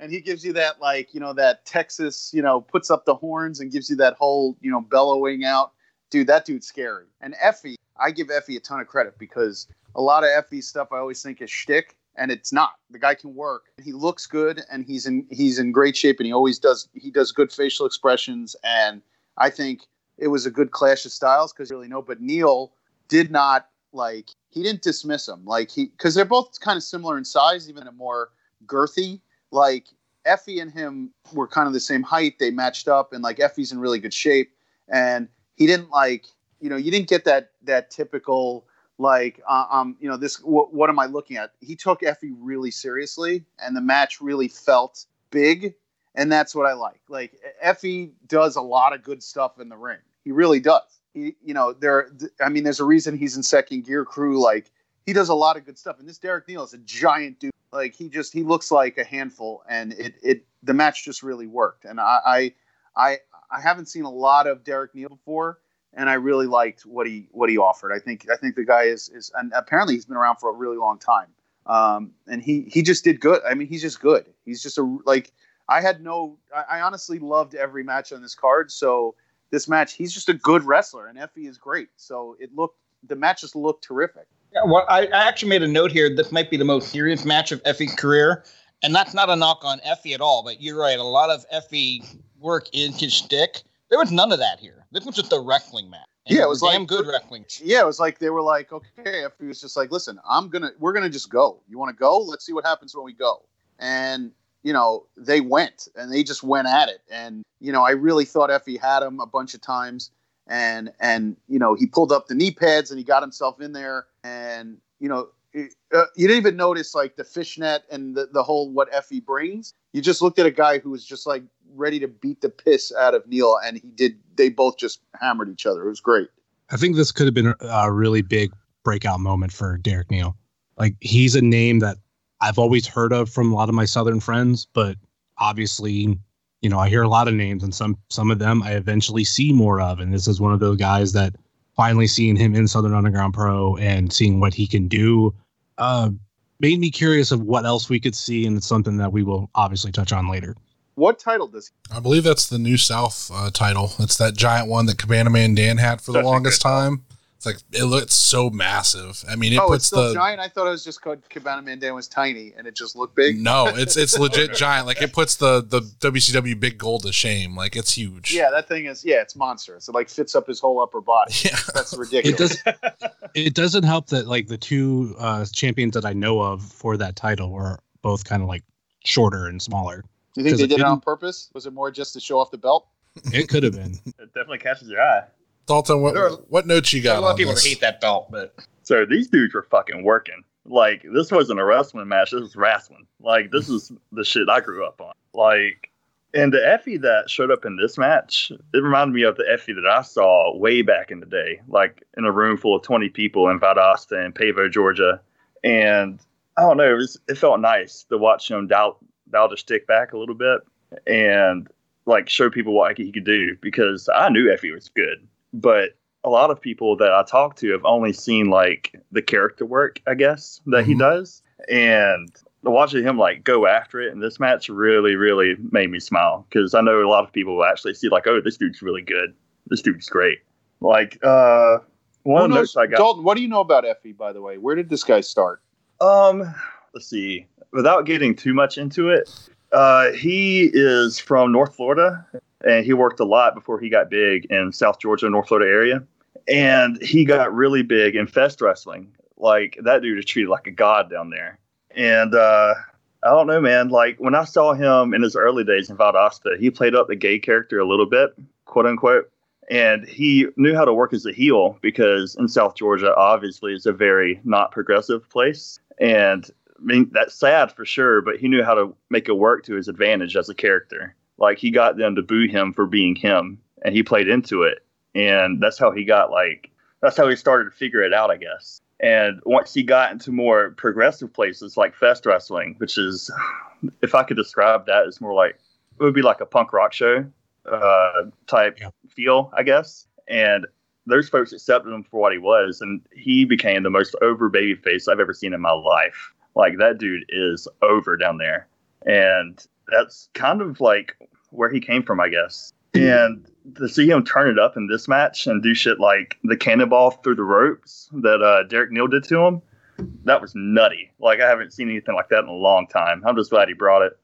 and he gives you that like you know that Texas you know puts up the horns and gives you that whole you know bellowing out. Dude, that dude's scary. And Effy, I give Effy a ton of credit because a lot of Effy stuff I always think is shtick, and it's not. The guy can work. He looks good, and he's in he's in great shape, and he always does he does good facial expressions, and I think it was a good clash of styles because really no, but Neal did not like he didn't dismiss him like he because they're both kind of similar in size, even a more girthy. Like Effy and him were kind of the same height. They matched up, and like Effy's in really good shape, and he didn't like you know you didn't get that that typical like uh, um you know this wh- what am I looking at? He took Effy really seriously, and the match really felt big, and that's what I like. Like Effy does a lot of good stuff in the ring. He really does. He you know there I mean there's a reason he's in second gear crew. Like he does a lot of good stuff, and this Derek Neal is a giant dude. Like he just he looks like a handful, and it it the match just really worked. And I I I, I haven't seen a lot of Derek Neal before, and I really liked what he what he offered. I think I think the guy is is and apparently he's been around for a really long time. Um, and he he just did good. I mean, he's just good. He's just a like I had no. I, I honestly loved every match on this card. So this match, he's just a good wrestler, and Effy is great. So it looked the match just looked terrific. Yeah, well, I, I actually made a note here. This might be the most serious match of Effy's career, and that's not a knock on Effy at all. But you're right. A lot of Effy work in his stick. There was none of that here. This was just a wrestling match. And Yeah, it was like damn like- good wrestling. Yeah, it was like they were like, okay, Effy was just like, listen, I'm gonna, we're gonna just go. You want to go? Let's see what happens when we go. And you know, they went and they just went at it. And, you know, I really thought Effy had him a bunch of times. And, and, you know, he pulled up the knee pads and he got himself in there. And, you know, it, uh, you didn't even notice like the fishnet and the, the whole what Effy brings. You just looked at a guy who was just like ready to beat the piss out of Neal. And he did, they both just hammered each other. It was great. I think this could have been a really big breakout moment for Derek Neal. Like he's a name that I've always heard of from a lot of my Southern friends, but obviously, you know, I hear a lot of names and some some of them I eventually see more of. And this is one of those guys that finally seeing him in Southern Underground Pro and seeing what he can do uh, made me curious of what else we could see, and it's something that we will obviously touch on later. What title does he? I believe that's the New South uh, title. It's that giant one that Cabana Man Dan had for the Such a longest time. It's like it looks so massive. I mean, it oh, it's puts still the giant. I thought it was just called Cabana Man Dan was tiny and it just looked big. no, it's it's legit giant. Like it puts the the WCW big gold to shame. Like it's huge. Yeah, that thing is yeah, it's monstrous. It like fits up his whole upper body. Yeah. That's It ridiculous. does. it doesn't help that like the two uh, champions that I know of for that title were both kind of like shorter and smaller. Do you think they it did it on purpose? Was it more just to show off the belt? It could have been. It definitely catches your eye. Dalton, what are- what notes you There's got a lot on of people this? hate that belt, but So these dudes were fucking working. Like this wasn't a wrestling match. This was wrestling. Like this is the shit I grew up on. Like, and the Effy that showed up in this match, it reminded me of the Effy that I saw way back in the day, like in a room full of twenty people in Valdosta and Pavo, Georgia. And I don't know, it, was, it felt nice to watch him dial dial the stick back a little bit and like show people what he could do because I knew Effy was good, but a lot of people that I talk to have only seen like the character work, I guess, that he Mhm. does. And watching him like go after it in this match really, really made me smile because I know a lot of people will actually see like, oh, this dude's really good. This dude's great. Like, uh, one the notes I got. Dalton, what do you know about Effy, by the way? Where did this guy start? Um, let's see. Without getting too much into it, uh, he is from North Florida, and he worked a lot before he got big in South Georgia, North Florida area, and he got really big in fest wrestling. Like that dude is treated like a god down there, and uh, I don't know, man. Like when I saw him in his early days in Valdosta, he played up the gay character a little bit, quote unquote. And he knew how to work as a heel because in South Georgia, obviously, it's a very not progressive place. And I mean, that's sad for sure, but he knew how to make it work to his advantage as a character. Like he got them to boo him for being him, and he played into it. And that's how he got like, that's how he started to figure it out, I guess. And once he got into more progressive places like Fest Wrestling, which is, if I could describe that, it's more like, it would be like a punk rock show uh, type Yeah. feel, I guess. And those folks accepted him for what he was, and he became the most over baby face I've ever seen in my life. Like that dude is over down there, and that's kind of like where he came from, I guess. And to see him turn it up in this match and do shit like the cannonball through the ropes that uh, Derek Neal did to him, that was nutty. Like I haven't seen anything like that in a long time. I'm just glad he brought it.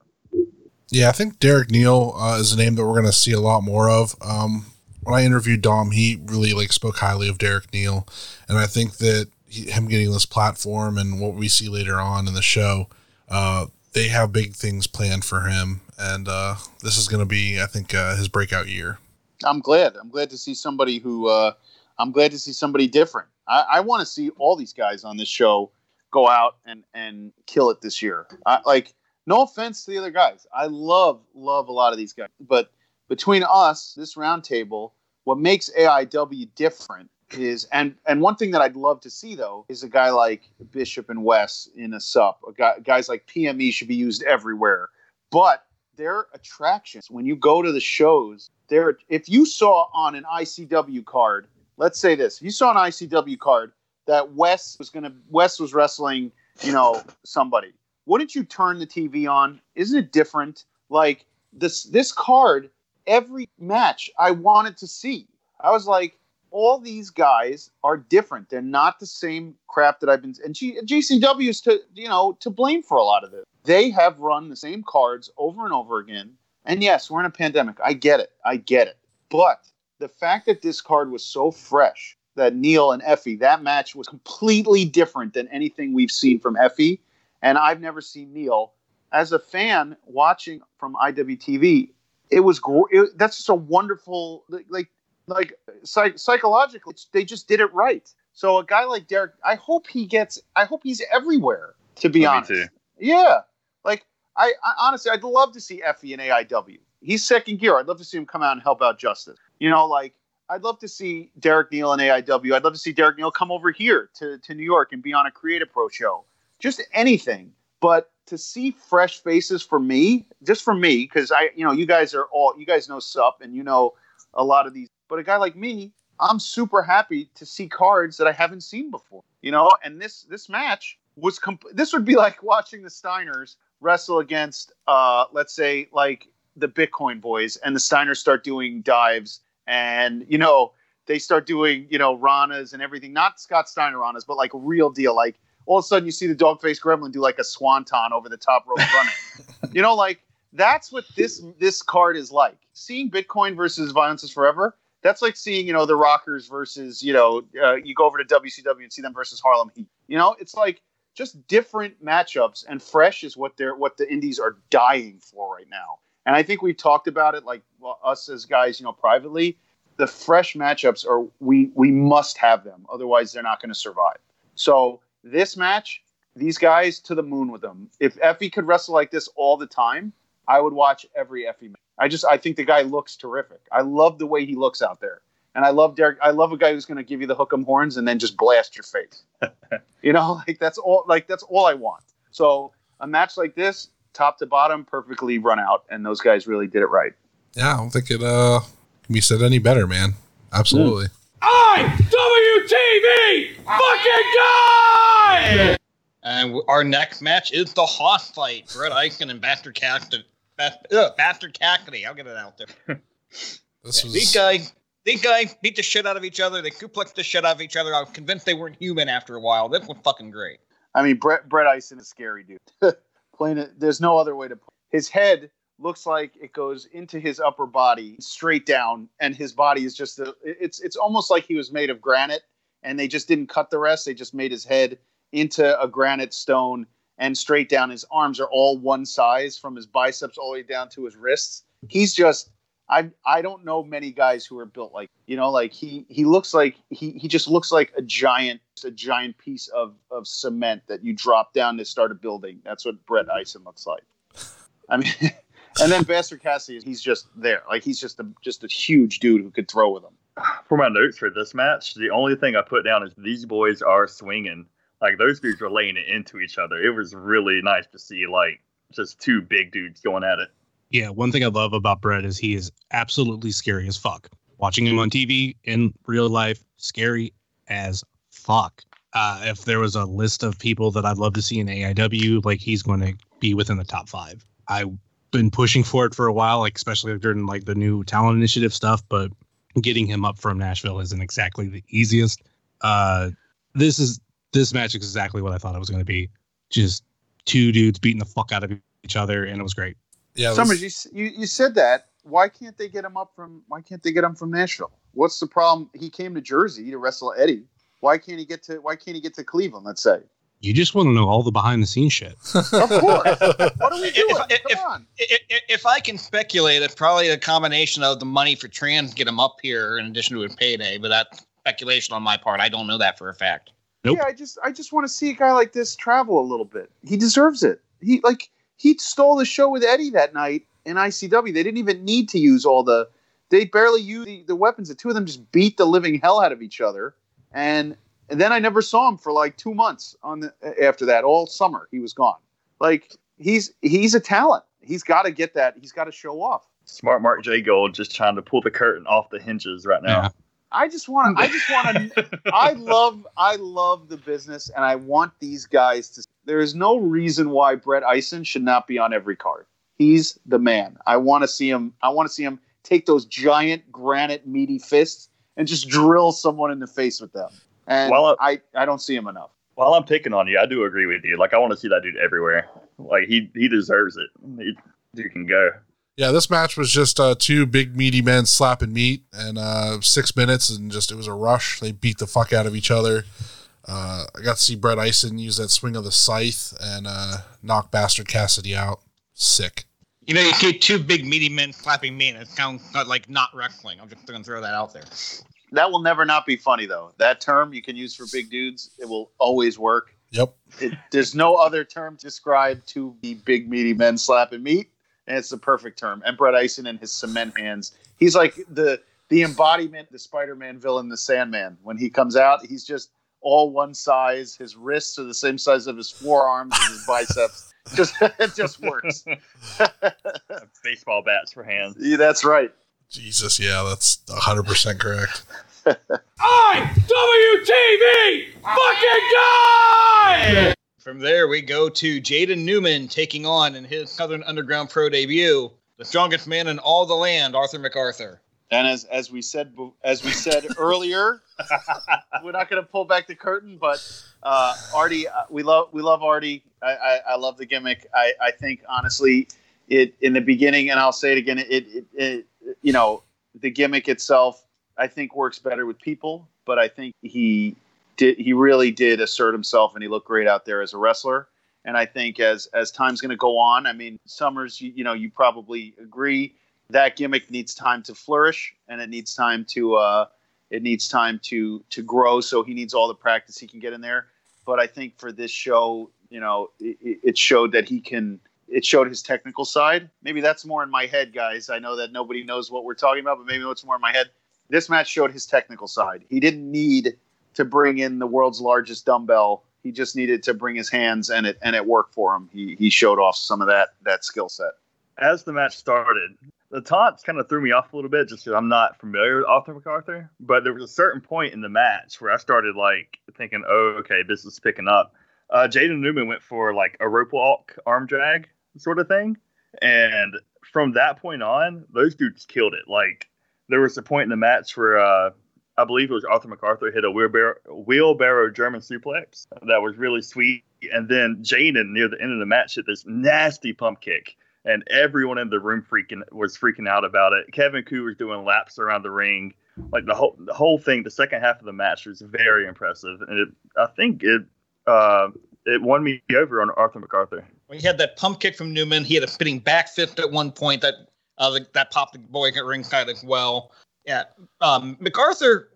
Yeah, I think Derek Neal uh, is a name that we're going to see a lot more of. Um, when I interviewed Dom, he really like spoke highly of Derek Neal, and I think that he, him getting this platform and what we see later on in the show, uh, they have big things planned for him, and uh, this is going to be, I think, uh, his breakout year. I'm glad. I'm glad to see somebody who. Uh, I'm glad to see somebody different. I, I want to see all these guys on this show go out and and kill it this year. I, like, no offense to the other guys. I love love a lot of these guys, but between us, this roundtable, what makes AIW different is and and one thing that I'd love to see though is a guy like Bishop and Wes in a sup. A guy, guys like PME should be used everywhere, but their attractions when you go to the shows there if you saw on an ICW card let's say this if you saw an ICW card that Wes was to Wes was wrestling you know somebody wouldn't you turn the TV on? Isn't it different? Like this this card every match I wanted to see. I was like all these guys are different. They're not the same crap that I've been and G, GCW is to you know to blame for a lot of this they have run the same cards over and over again. And yes, we're in a pandemic. I get it. I get it. But the fact that this card was so fresh that Neal and Effy, that match was completely different than anything we've seen from Effy. And I've never seen Neal as a fan watching from IWTV, it was gr- it, that's just a wonderful like like psych- psychologically they just did it right. So a guy like Derek, I hope he gets. I hope he's everywhere. To be oh, Me honest, yeah. Like I, I honestly, I'd love to see Effy in AIW. He's second gear. I'd love to see him come out and help out Justice. You know, like I'd love to see Derek Neal in AIW. I'd love to see Derek Neal come over here to, to New York and be on a Create A Pro show. Just anything. But to see fresh faces for me, just for me, because I, you know, you guys are all, you guys know Sup and you know a lot of these. But a guy like me, I'm super happy to see cards that I haven't seen before. You know, and this this match was comp- this would be like watching the Steiners wrestle against, uh, let's say, like the Bitcoin boys, and the Steiners start doing dives, and you know they start doing you know ranas and everything, not Scott Steiner ranas, but like real deal. Like all of a sudden you see the dogface gremlin do like a swanton over the top rope running. you know, like that's what this this card is like. Seeing Bitcoin versus Violence is Forever. That's like seeing, you know, the Rockers versus, you know, uh, you go over to WCW and see them versus Harlem Heat. You know, it's like just different matchups and fresh is what they're what the indies are dying for right now. And I think we've talked about it like well, us as guys, you know, privately. The fresh matchups are we we must have them, otherwise they're not going to survive. So this match, these guys to the moon with them. If Effy could wrestle like this all the time, I would watch every Effy match. I just I think the guy looks terrific. I love the way he looks out there. And I love Derek. I love a guy who's going to give you the hook'em horns and then just blast your face. you know, like that's all. Like that's all I want. So a match like this, top to bottom, perfectly run out, and those guys really did it right. Yeah, I don't think it uh can be said any better, man. Absolutely. IWTV fucking guy! And our next match is the Hoss fight. Brett Eichen and Bastard Cassidy. Bast- Bastard Cassidy. I'll get it out there. This These was guys, these guys beat the shit out of each other. They suplexed the shit out of each other. I was convinced they weren't human after a while. This was fucking great. I mean, Brett Brett Eisen is scary, dude. Playing it, there's no other way to. Play. His head looks like it goes into his upper body straight down, and his body is just a. It's it's almost like he was made of granite, and they just didn't cut the rest. They just made his head into a granite stone and straight down. His arms are all one size from his biceps all the way down to his wrists. He's just. I I don't know many guys who are built like you know like he he looks like he he just looks like a giant a giant piece of of cement that you drop down to start a building. That's what Brett Eisen looks like. I mean, and then Bastard Cassidy, he's just there, like he's just a just a huge dude who could throw with him. For my notes for this match, the only thing I put down is these boys are swinging. Like those dudes are laying it into each other. It was really nice to see like just two big dudes going at it. Yeah, one thing I love about Brett is he is absolutely scary as fuck. Watching him on TV in real life, scary as fuck. Uh, if there was a list of people that I'd love to see in AIW, like he's going to be within the top five. I've been pushing for it for a while, like especially during like the new talent initiative stuff, but getting him up from Nashville isn't exactly the easiest. Uh, this is this match is exactly what I thought it was going to be. Just two dudes beating the fuck out of each other, and it was great. Yeah. Summers, you, you you said that. Why can't they get him up from? Why can't they get him from Nashville? What's the problem? He came to Jersey to wrestle Eddie. Why can't he get to? Why can't he get to Cleveland? Let's say. You just want to know all the behind the scenes shit. Of course. what are we doing? If- if- Come on. I- I- If I can speculate, it's probably a combination of the money for trans get him up here in addition to his payday, but that's speculation on my part. I don't know that for a fact. Nope. Yeah, I just I just want to see a guy like this travel a little bit. He deserves it. He like he stole the show with Eddie that night in ICW. They didn't even need to use all the they barely used the, the weapons. The two of them just beat the living hell out of each other. And, and then I never saw him for like two months on the, after that. All summer he was gone. Like he's he's a talent. He's got to get that. He's got to show off. Smart Mark J Gold just trying to pull the curtain off the hinges right now. Yeah. I just want to. I just want to. I love. I love the business, and I want these guys to. There is no reason why Brett Eisen should not be on every card. He's the man. I want to see him. I want to see him take those giant granite meaty fists and just drill someone in the face with them. And Well, uh, I, I don't see him enough. While I'm picking on you, I do agree with you. Like I want to see that dude everywhere. Like he he deserves it. He, dude can go. Yeah, this match was just uh, two big meaty men slapping meat, and uh, six minutes, and just it was a rush. They beat the fuck out of each other. Uh, I got to see Brett Ison use that swing of the scythe and uh, knock Bastard Cassidy out. Sick. You know, you get two big meaty men slapping me, and it sounds like not wrestling. I'm just going to throw that out there. That will never not be funny, though. That term you can use for big dudes. It will always work. Yep. It, there's no other term to describe two big meaty men slapping meat, and it's the perfect term. And Brett Ison and his cement hands. He's like the the embodiment, the Spider-Man villain, the Sandman. When he comes out, he's just all one size. His wrists are the same size of his forearms and his biceps. just it just works. Baseball bats for hands. Yeah, that's right. Jesus, yeah, that's 100% correct. IWTV fucking guy! From there, we go to Jaden Newman taking on in his Southern Underground Pro debut the strongest man in all the land, Arthur MacArthur. And as as we said as we said earlier, we're not going to pull back the curtain, but uh, Artie, uh, we love we love Artie. I, I, I love the gimmick. I, I think honestly, it in the beginning, and I'll say it again. It, it, it you know the gimmick itself, I think works better with people, but I think he did he really did assert himself, and he looked great out there as a wrestler. And I think as as time's going to go on, I mean, Summers, you, you know, you probably agree that gimmick needs time to flourish and it needs time to uh, it needs time to to grow. So he needs all the practice he can get in there. But I think for this show, you know, it, it showed that he can. It showed his technical side. Maybe that's more in my head, guys. I know that nobody knows what we're talking about, but maybe what's more in my head. This match showed his technical side. He didn't need to bring in the world's largest dumbbell. He just needed to bring his hands, and it and it worked for him. He he showed off some of that that skill set. As the match started, the taunts kind of threw me off a little bit just because I'm not familiar with Arthur MacArthur. But there was a certain point in the match where I started like thinking, "Oh, okay, this is picking up." Uh, Jaden Newman went for like a rope walk, arm drag sort of thing, and from that point on, those dudes killed it. Like there was a point in the match where uh, I believe it was Arthur MacArthur hit a wheelbarrow, wheelbarrow German suplex that was really sweet, and then Jaden near the end of the match hit this nasty pump kick and everyone in the room freaking was freaking out about it. Kevin Ku was doing laps around the ring, like the whole the whole thing. The second half of the match was very impressive, and it, I think it uh, it won me over on Arthur MacArthur. When he had that pump kick from Newman, he had a spinning back fist at one point that uh, that popped the boy at ringside as well. Yeah, um, MacArthur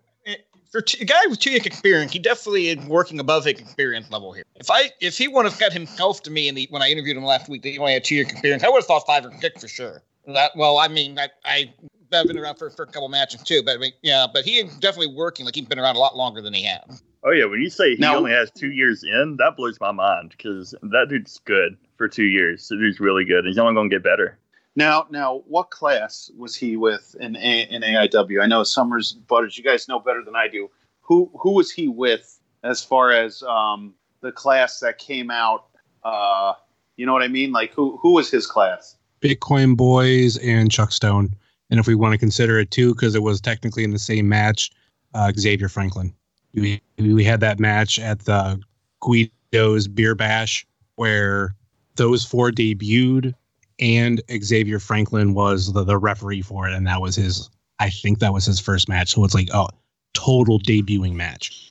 for a guy with two years experience, he definitely is working above his experience level here. If I if he would have got himself to me in the, when I interviewed him last week that he only had two year experience, I would have thought five or six for sure. That well, I mean, I, I have been around for, for a couple matches too, but I mean, yeah, but he is definitely working like he's been around a lot longer than he has. Oh yeah, when you say he now, only has two years in, that blows my mind because that dude's good for two years. The dude's really good. He's only going to get better. Now, now, what class was he with in A, in AIW? I know Summers Butters. You guys know better than I do. Who who was he with as far as um, the class that came out? Uh, you know what I mean? Like who who was his class? Bitcoin Boys and Chuck Stone. And if we want to consider it too, because it was technically in the same match, uh, Xavier Franklin. We we had that match at the Guido's Beer Bash where those four debuted and Xavier Franklin was the, the referee for it, and that was his. I think that was his first match. So it's like oh, total debuting match.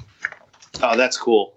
Oh, that's cool.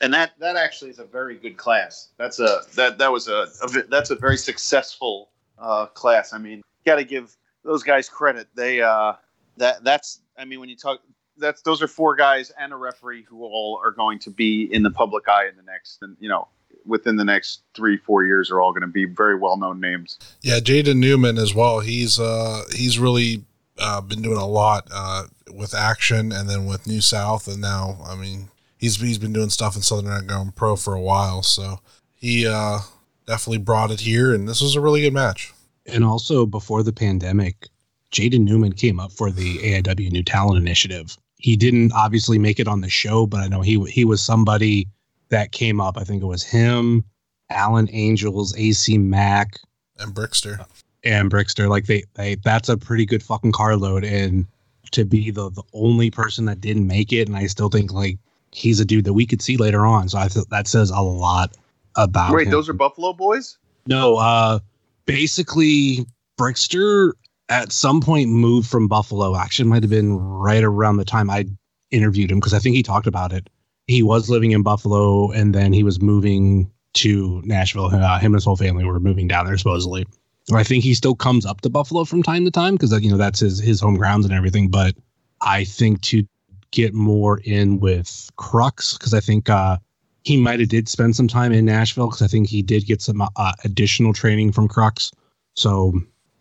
And that that actually is a very good class. That's a that that was a, a that's a very successful uh, class. I mean, got to give those guys credit. They uh, that that's I mean when you talk that's those are four guys and a referee who all are going to be in the public eye in the next and you know within the next three four years are all going to be very well known names. Yeah, Jaden Newman as well. He's uh he's really uh, been doing a lot uh, with action and then with New South and now I mean he's he's been doing stuff in Southern Underground Pro for a while so he uh, definitely brought it here and this was a really good match. And also before the pandemic, Jaden Newman came up for the AIW New Talent Initiative. He didn't obviously make it on the show, but I know he he was somebody that came up. I think it was him, Alan Angels, AC Mack, and Brickster. And Brickster, like they, they, that's a pretty good fucking carload. And to be the the only person that didn't make it, and I still think like he's a dude that we could see later on. So I think that says a lot about. Wait, him. those are Buffalo boys? No, uh, basically Brickster at some point moved from Buffalo. Actually, might have been right around the time I interviewed him because I think he talked about it he was living in Buffalo, and then he was moving to Nashville. Uh, him and his whole family were moving down there supposedly. I think he still comes up to Buffalo from time to time because you know that's his his home grounds and everything. But I think to get more in with Crux because I think uh, he might have did spend some time in Nashville because I think he did get some uh, additional training from Crux. So,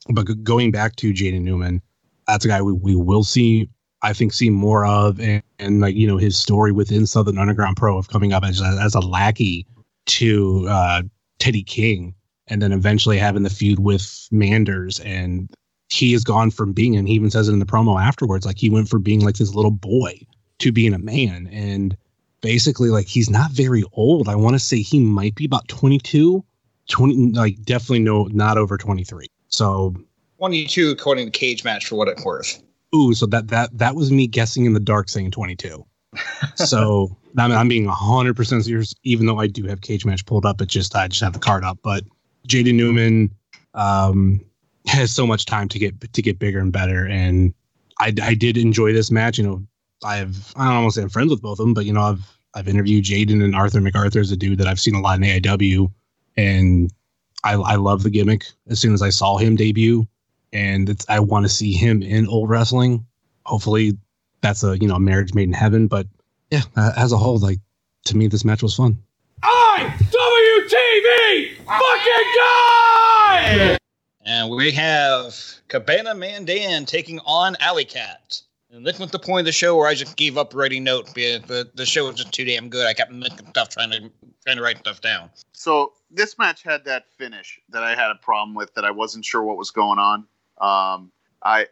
but going back to Jaden Newman, that's a guy we, we will see. I think see more of and, and like you know his story within Southern Underground Pro of coming up as a, as a lackey to uh, Teddy King and then eventually having the feud with Manders and he has gone from being and he even says it in the promo afterwards like he went from being like this little boy to being a man. And basically like he's not very old. I want to say he might be about 22 20 like definitely no not over 23 so 22 according to cage match for what it's worth ooh so that that that was me guessing in the dark saying 22 so I'm, I'm being 100% serious even though i do have cage match pulled up it just i just have the card up but jaden newman um has so much time to get to get bigger and better. And I, I did enjoy this match. You know, I've I don't to say I'm friends with both of them, but you know, I've I've interviewed Jaden and Arthur MacArthur as a dude that I've seen a lot in AIW, and I I love the gimmick. As soon as I saw him debut, and it's I want to see him in old wrestling. Hopefully, that's a you know marriage made in heaven. But yeah, uh, as a whole, like to me, this match was fun. IWTV fucking guy! And we have Cabana Man Dan taking on Alley Cat. And this was the point of the show where I just gave up writing notes because the, the show was just too damn good. I kept making stuff trying to trying to write stuff down. So this match had that finish that I had a problem with that I wasn't sure what was going on. Um, I,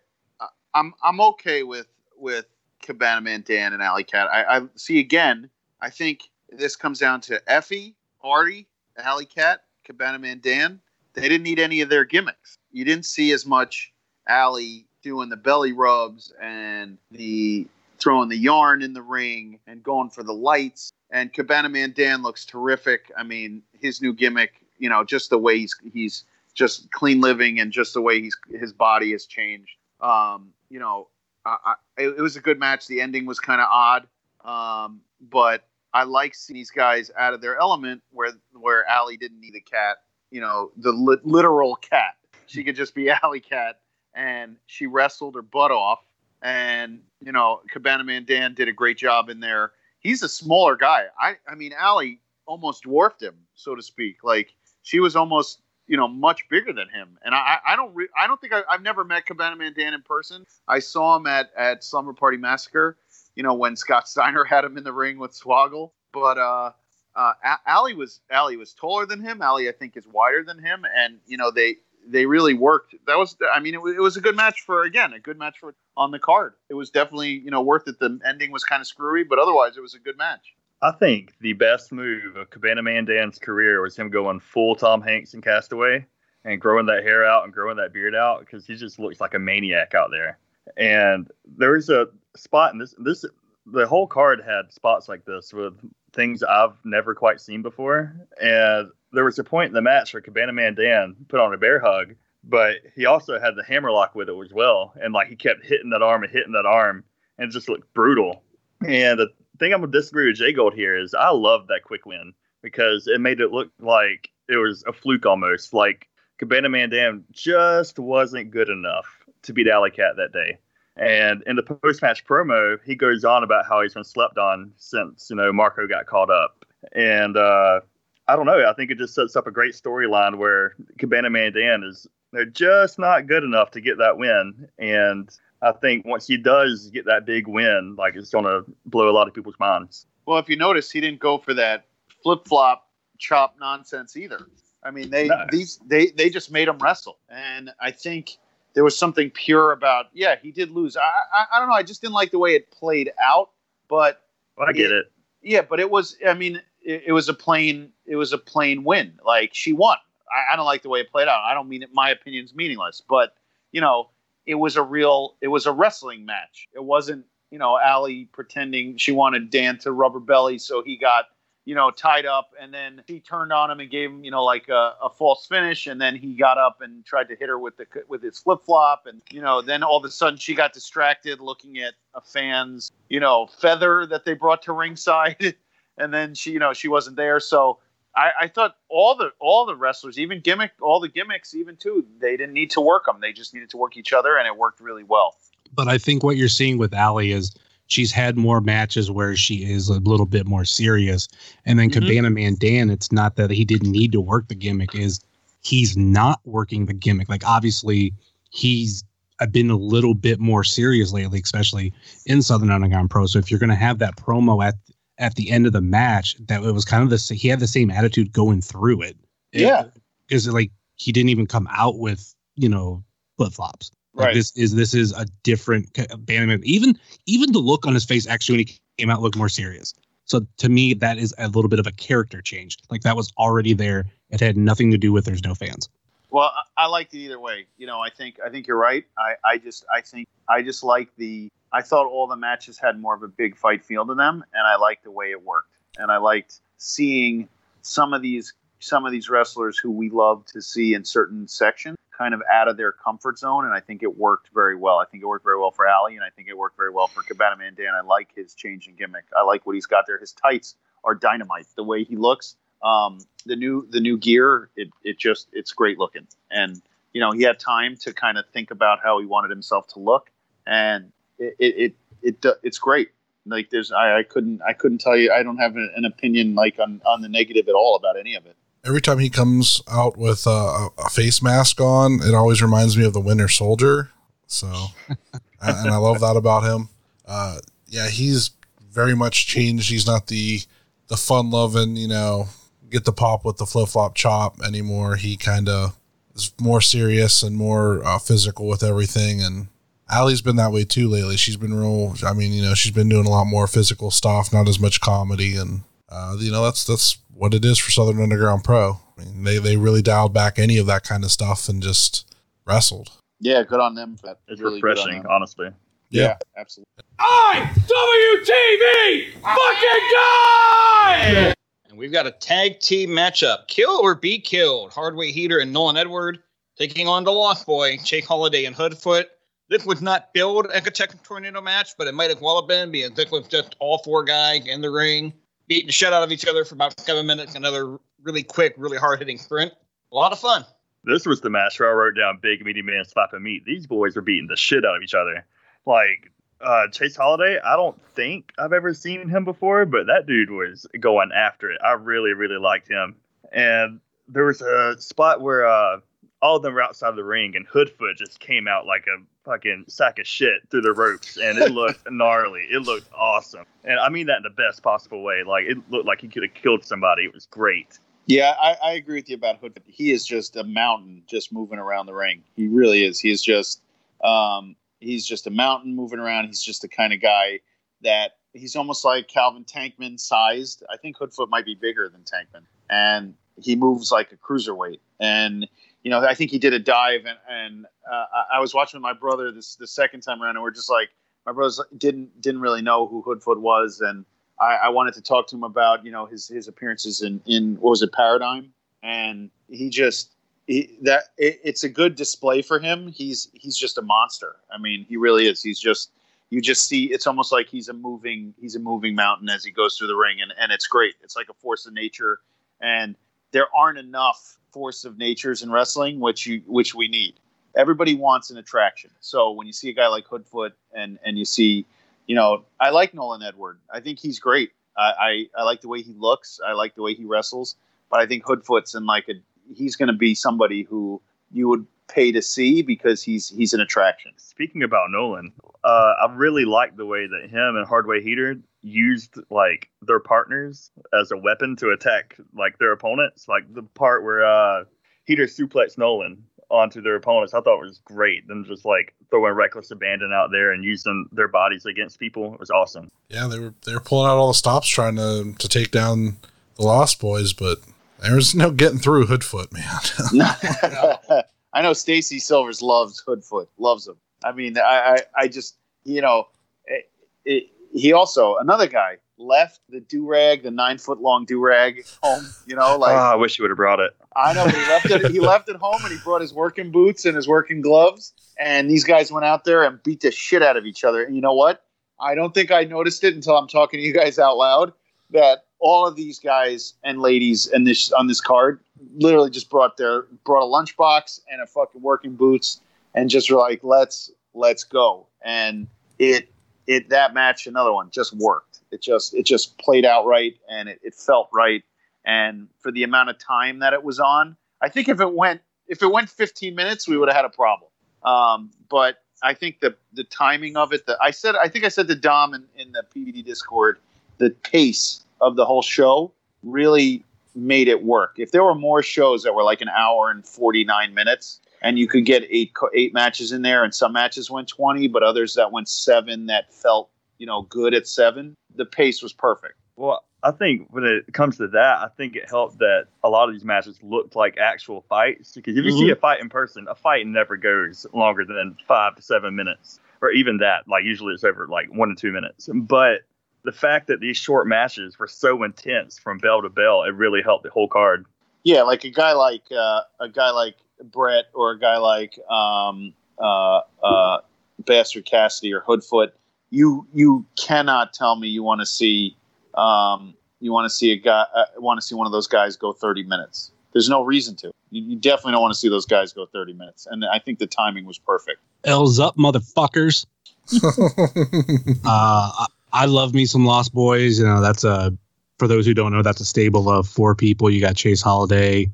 I'm I'm okay with with Cabana Man Dan and Alley Cat. I, I see again. I think this comes down to Effy, Artie, Alley Cat, Cabana Man Dan. They didn't need any of their gimmicks. You didn't see as much Alley doing the belly rubs and the throwing the yarn in the ring and going for the lights. And Cabana Man Dan looks terrific. I mean, his new gimmick, you know, just the way he's he's just clean living and just the way he's his body has changed. Um, you know, I, I, it, was a good match. The ending was kind of odd, um, but I like seeing these guys out of their element where where Allie didn't need a cat. You know, the li- literal cat. She could just be Alley Cat, and she wrestled her butt off. And you know, Cabana Man Dan did a great job in there. He's a smaller guy. I I mean, Allie almost dwarfed him, so to speak. Like she was almost you know much bigger than him. And I I don't re- I don't think I, I've never met Cabana Man Dan in person. I saw him at at Slumber Party Massacre. You know when Scott Steiner had him in the ring with Swoggle, but uh, uh, Allie was Allie was taller than him. Ali, I think is wider than him, and you know they they really worked. That was, I mean, it it was, a good match for again, a good match for on the card. It was definitely, you know, worth it. The ending was kind of screwy, but otherwise, it was a good match. I think the best move of Cabana Man Dan's career was him going full Tom Hanks in Castaway and growing that hair out and growing that beard out because he just looks like a maniac out there. And there's a spot in this this the whole card had spots like this with things I've never quite seen before. And there was a point in the match where Cabana Man Dan put on a bear hug, but he also had the hammerlock with it as well. And like he kept hitting that arm and hitting that arm, and just looked brutal. And thing I'm gonna disagree with Jay Gold here is I love that quick win because it made it look like it was a fluke almost. Like Cabana Man Dan just wasn't good enough to beat Alley Cat that day. And in the post match promo, he goes on about how he's been slept on since, you know, Marco got caught up. And uh, I don't know. I think it just sets up a great storyline where Cabana Man Dan is they're just not good enough to get that win. And I think once he does get that big win, like it's gonna blow a lot of people's minds. Well, if you notice, he didn't go for that flip flop chop nonsense either. I mean, they no. these they they just made him wrestle, and I think there was something pure about. Yeah, he did lose. I I, I don't know. I just didn't like the way it played out, but well, I get it, it. Yeah, but it was. I mean, it, it, was a plain. It was a plain win. Like she won. I, I don't like the way it played out. I don't mean it. My opinion's meaningless, but you know, it was a real. It was a wrestling match. It wasn't. You know, Allie pretending she wanted Dan to rubber belly, so he got you know, tied up, and then she turned on him and gave him, you know, like a, a false finish, and then he got up and tried to hit her with the with his flip flop, and you know, then all of a sudden she got distracted looking at a fan's, you know, feather that they brought to ringside, and then she, you know, she wasn't there. So I, I thought all the all the wrestlers, even gimmick, all the gimmicks, even too, they didn't need to work them. They just needed to work each other, and it worked really well. But I think what you're seeing with Allie is she's had more matches where she is a little bit more serious. And then Mhm. Cabana Man Dan, it's not that he didn't need to work the gimmick, is he's not working the gimmick. Like obviously he's uh, been a little bit more serious lately, especially in Southern Underground Pro. So if you're gonna have that promo at at the end of the match, that it was kind of the he had the same attitude going through it. Yeah. Because like he didn't even come out with, you know, flip flops. Like Right. this is this is a different ca- Bannerman. Even even the look on his face actually when he came out looked more serious. So to me, that is a little bit of a character change. Like that was already there. It had nothing to do with there's no fans. Well, I, I liked it either way. You know, I think I think you're right. I, I just I think I just like the I thought all the matches had more of a big fight feel to them, and I liked the way it worked. And I liked seeing some of these some of these wrestlers who we love to see in certain sections kind of out of their comfort zone, and I think it worked very well. I think it worked very well for Ali, and I think it worked very well for Cabana Man Dan. I like his change in gimmick. I like what he's got there. His tights are dynamite. The way he looks, um, the new the new gear, it it just it's great looking. And you know he had time to kind of think about how he wanted himself to look, and it it it, it it's great. Like there's I, I couldn't I couldn't tell you I don't have an, an opinion like on on the negative at all about any of it. Every time he comes out with a, a, a face mask on, it always reminds me of the Winter Soldier. So, and and I love that about him. Uh, yeah, he's very much changed. He's not the the fun loving, you know, get the pop with the flip flop chop anymore. He kind of is more serious and more uh, physical with everything. And Allie's been that way too lately. She's been real. I mean, you know, she's been doing a lot more physical stuff, not as much comedy, and uh, you know, that's that's what it is for Southern Underground Pro. I mean, they they really dialed back any of that kind of stuff and just wrestled. Yeah, good on them for that. It's Really refreshing, them. honestly. Yeah, absolutely. IWTV fucking guy! And we've got a tag team matchup: Kill or Be Killed. Hardway Heater and Nolan Edward taking on the Lost Boy, Jake Holiday and Hoodfoot. This was not billed like a Tech Tornado match, but it might have well have been because this was just all four guys in the ring beating the shit out of each other for about seven minutes. Another really quick, really hard hitting sprint. A lot of fun. This was the match where I wrote down big meaty man slapping meat. These boys were beating the shit out of each other. Like uh, Chase Holiday, I don't think I've ever seen him before, but that dude was going after it. I really, really liked him. And there was a spot where uh, all of them were outside of the ring, and Hoodfoot just came out like a fucking sack of shit through the ropes, and it looked gnarly. It looked awesome, and I mean that in the best possible way. Like it looked like he could have killed somebody. It was great. Yeah, I, I agree with you about Hoodfoot. He is just a mountain, just moving around the ring. He really is. He is just, um, he's just a mountain moving around. He's just the kind of guy that he's almost like Calvin Tankman sized. I think Hoodfoot might be bigger than Tankman, and he moves like a cruiserweight. And you know, I think he did a dive, and and uh, I- was watching with my brother this the second time around, and we're just like, my brother didn't didn't really know who Hoodfoot was, and I, I wanted to talk to him about you know his his appearances in in what was it Paradigm, and he just he, that it, it's a good display for him. He's he's just a monster. I mean, he really is. He's just you just see it's almost like he's a moving he's a moving mountain as he goes through the ring, and and it's great. It's like a force of nature, and there aren't enough force of natures in wrestling, which you which we need. Everybody wants an attraction. So when you see a guy like Hoodfoot and and you see you know, I like Nolan Edward. I think he's great. I, I, I like the way he looks. I like the way he wrestles. But I think Hoodfoot's in like a he's going to be somebody who you would pay to see because he's he's an attraction. Speaking about Nolan, uh, I really like the way that him and Hardway Heater used like their partners as a weapon to attack like their opponents. Like the part where uh, Heater suplexed Nolan onto their opponents, I thought was great. Them just like throwing reckless abandon out there and using their bodies against people it was awesome. Yeah, they were they were pulling out all the stops trying to to take down the Lost Boys, but there was no getting through Hoodfoot, man. I know Stacy Silvers loves Hoodfoot, loves him. I mean, I, I, I just, you know, it, it, he also another guy left the do rag, the nine foot long do rag home. You know, like Ah, I wish he would have brought it. I know, he left it. He left it home, and he brought his working boots and his working gloves. And these guys went out there and beat the shit out of each other. And you know what? I don't think I noticed it until I'm talking to you guys out loud. That all of these guys and ladies and this on this card literally just brought their brought a lunchbox and a fucking working boots and just were like, let's let's go. And it it that match, another one, just worked. It just it just played out right and it, it felt right. And for the amount of time that it was on, I think if it went if it went 15 minutes, we would have had a problem. Um, but I think the the timing of it, the, I said I think I said to Dom in, in the PVD Discord, the pace of the whole show really made it work. If there were more shows that were like an hour and 49 minutes, and you could get eight eight matches in there, and some matches went 20, but others that went seven that felt you know good at seven, the pace was perfect. Well, I think when it comes to that, I think it helped that a lot of these matches looked like actual fights. Because if you Mm-hmm. see a fight in person, a fight never goes longer than five to seven minutes, or even that. Like usually it's over like one to two minutes. But the fact that these short matches were so intense from bell to bell, it really helped the whole card. Yeah, like a guy like uh, a guy like Brett or a guy like um, uh, uh, Bastard Cassidy or Hoodfoot. You you cannot tell me you want to see um, you want to see a guy uh, want to see one of those guys go 30 minutes. There's no reason to. You, you definitely don't want to see those guys go 30 minutes. And I think the timing was perfect. L's up, motherfuckers. uh, I, love me some Lost Boys. You know, that's a for those who don't know, that's a stable of four people. You got Chase Holiday,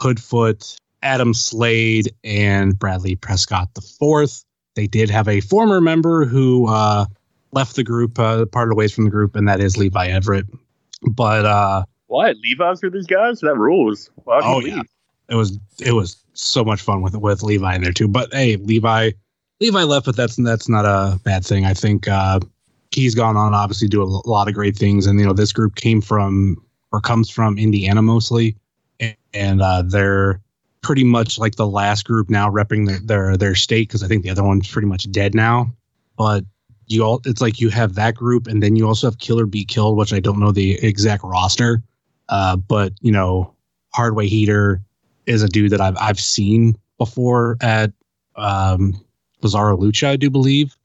Hoodfoot, Adam Slade, and Bradley Prescott the fourth. They did have a former member who uh, left the group, uh, parted ways from the group, and that is Levi Everett. But uh, What Levi's for these guys? That rules. Oh, yeah. leave? it was it was so much fun with with Levi in there too. But hey, Levi Levi left, but that's that's not a bad thing. I think uh, he's gone on obviously do a lot of great things, and you know this group came from or comes from Indiana mostly, and, and uh, they're pretty much like the last group now repping their their, their state because I think the other one's pretty much dead now. But you all, it's like you have that group, and then you also have Killer Be Killed, which I don't know the exact roster, uh, but you know Hardway Heater is a dude that I've I've seen before at um Bizarro Lucha, I do believe.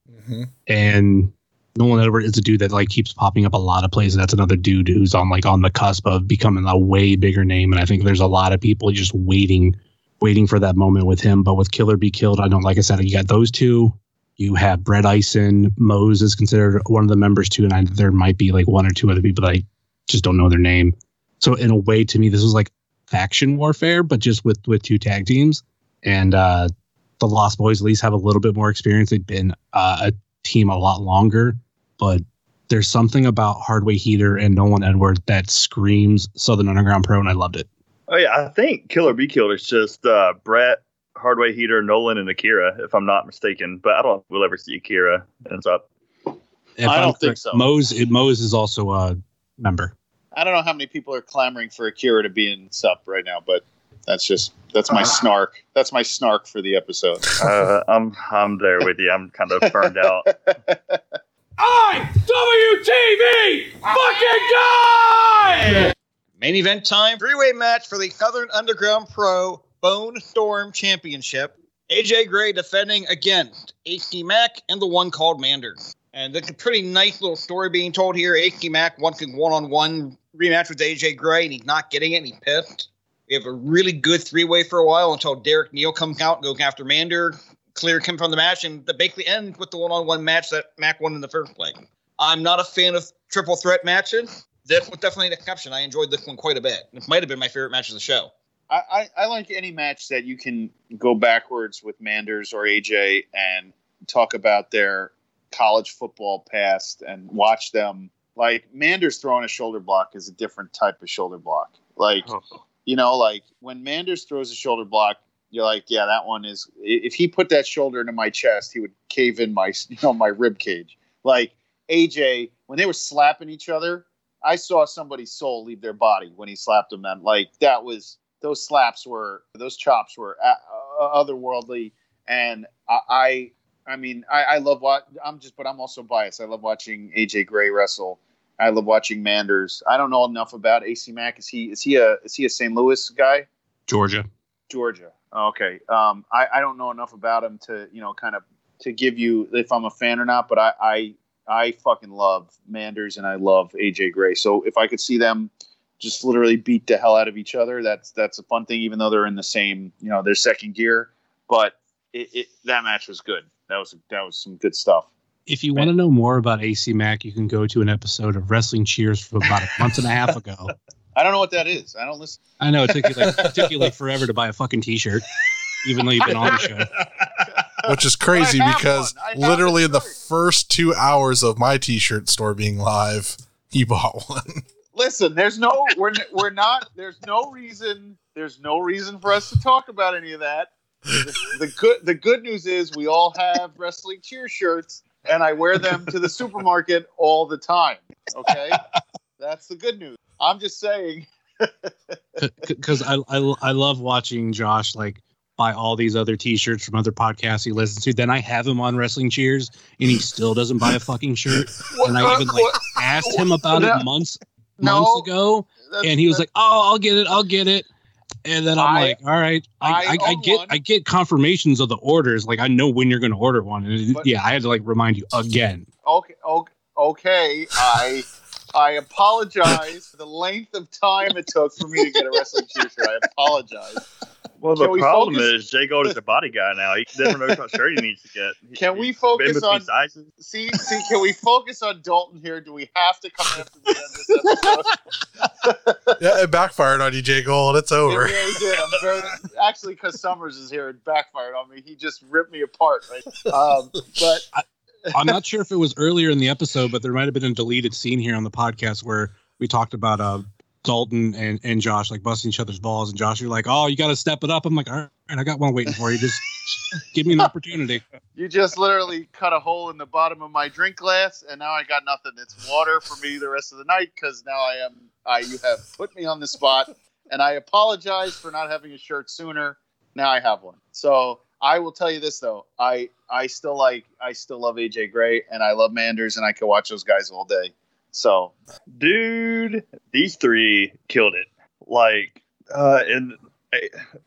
And Nolan Edward is a dude that like keeps popping up a lot of places. That's another dude who's on like on the cusp of becoming a way bigger name. And I think there's a lot of people just waiting, waiting for that moment with him. But with Killer Be Killed, I don't like I said, you got those two. You have Brett Ison. Mose is considered one of the members too, and I, there might be like one or two other people that I just don't know their name. So in a way, to me, this was like faction warfare, but just with with two tag teams. And uh, the Lost Boys at least have a little bit more experience. They've been uh, a team a lot longer, but there's something about Hardway Heater and Nolan Edward that screams Southern Underground Pro, and I loved it. Oh yeah, I think Killer Be Killed is just uh, Brett, Hardway Heater, Nolan, and Akira, if I'm not mistaken. But I don't think we'll ever see Akira ends up. If I I'm don't think so. Mose, it, Mose is also a member. I don't know how many people are clamoring for Akira to be in SUP right now, but that's just that's my snark. That's my snark for the episode. Uh, I'm I'm there with you. I'm kind of burned out. IWTV fucking guy! Main event time. Three-way match for the Southern Underground Pro Bone Storm Championship. AJ Gray defending against AC Mack and the one called Mander. And there's a pretty nice little story being told here. AC Mack wants a one-on-one rematch with AJ Gray, and he's not getting it, and he's pissed. We have a really good three-way for a while until Derek Neal comes out and goes after Mander. Clear him from the match, and the basically ends with the one-on-one match that Mack won in the first place. I'm not a fan of triple threat matches. This was definitely an exception. I enjoyed this one quite a bit. It might have been my favorite match of the show. I, I, I like any match that you can go backwards with Manders or AJ and talk about their college football past and watch them. Like Manders throwing a shoulder block is a different type of shoulder block. Like oh. You know, like when Manders throws a shoulder block, you're like, yeah, that one is. If he put that shoulder into my chest, he would cave in my you know my rib cage. Like AJ, when they were slapping each other, I saw somebody's soul leave their body when he slapped them. And like that was those slaps were those chops were uh, otherworldly. And I, I, I mean, I, I love what I'm just, but I'm also biased. I love watching AJ Gray wrestle. I love watching Manders. I don't know enough about AC Mack. Is he is he a is he a St. Louis guy? Georgia. Georgia. Okay. Um, I, I don't know enough about him to you know kind of to give you if I'm a fan or not. But I I, I fucking love Manders and I love AJ Gray. So if I could see them just literally beat the hell out of each other, that's that's a fun thing. Even though they're in the same, you know, their second gear, but it, it that match was good. That was that was some good stuff. If you want to know more about AC Mack, you can go to an episode of Wrestling Cheers from about a month and a half ago. I don't know what that is. I don't listen. I know it took you like it took you like forever to buy a fucking T-shirt, even though you've been on the show. Which is crazy I because one. I have literally the in the first two hours of my T-shirt store being live, he bought one. Listen, there's no we're we're not there's no reason there's no reason for us to talk about any of that. The, the good the good news is we all have wrestling cheer shirts and I wear them to the supermarket all the time. Okay? That's the good news. I'm just saying because I, I I love watching Josh like buy all these other T-shirts from other podcasts he listens to. Then I have him on Wrestling Cheers, and he still doesn't buy a fucking shirt. And I even like asked him about No. it months No. months ago, and he was like, "Oh, I'll get it, I'll get it." And then I'm I- like, "All right, I, I I, get one. I get confirmations of the orders. Like I know when you're going to order one. And But- yeah, I had to like remind you again. okay okay, okay I I apologize for the length of time it took for me to get a wrestling t-shirt. I apologize. Well, the we problem focus- is Jay Gold is a body guy now. He never knows what shirt he needs to get. He- Can we focus on- sizes. See, see, can we focus on Dalton here? Do we have to come after the end of this episode? yeah, it backfired on you, Jay Gold. It's It over. really did. I'm very, actually, because Summers is here, it backfired on me. He just ripped me apart, right? Um, but I'm not sure if it was earlier in the episode, but there might have been a deleted scene here on the podcast where we talked about uh Dalton and, and Josh like busting each other's balls, and Josh, you're like, "Oh, you got to step it up." I'm like, "All right, I got one waiting for you. Just give me an opportunity." you just literally cut a hole in the bottom of my drink glass, and now I got nothing. It's water for me the rest of the night because now I am. I you have put me on the spot, and I apologize for not having a shirt sooner. Now I have one. So I will tell you this though, I I still like I still love AJ Gray, and I love Manders, and I can watch those guys all day. So dude these three killed it. Like uh and uh,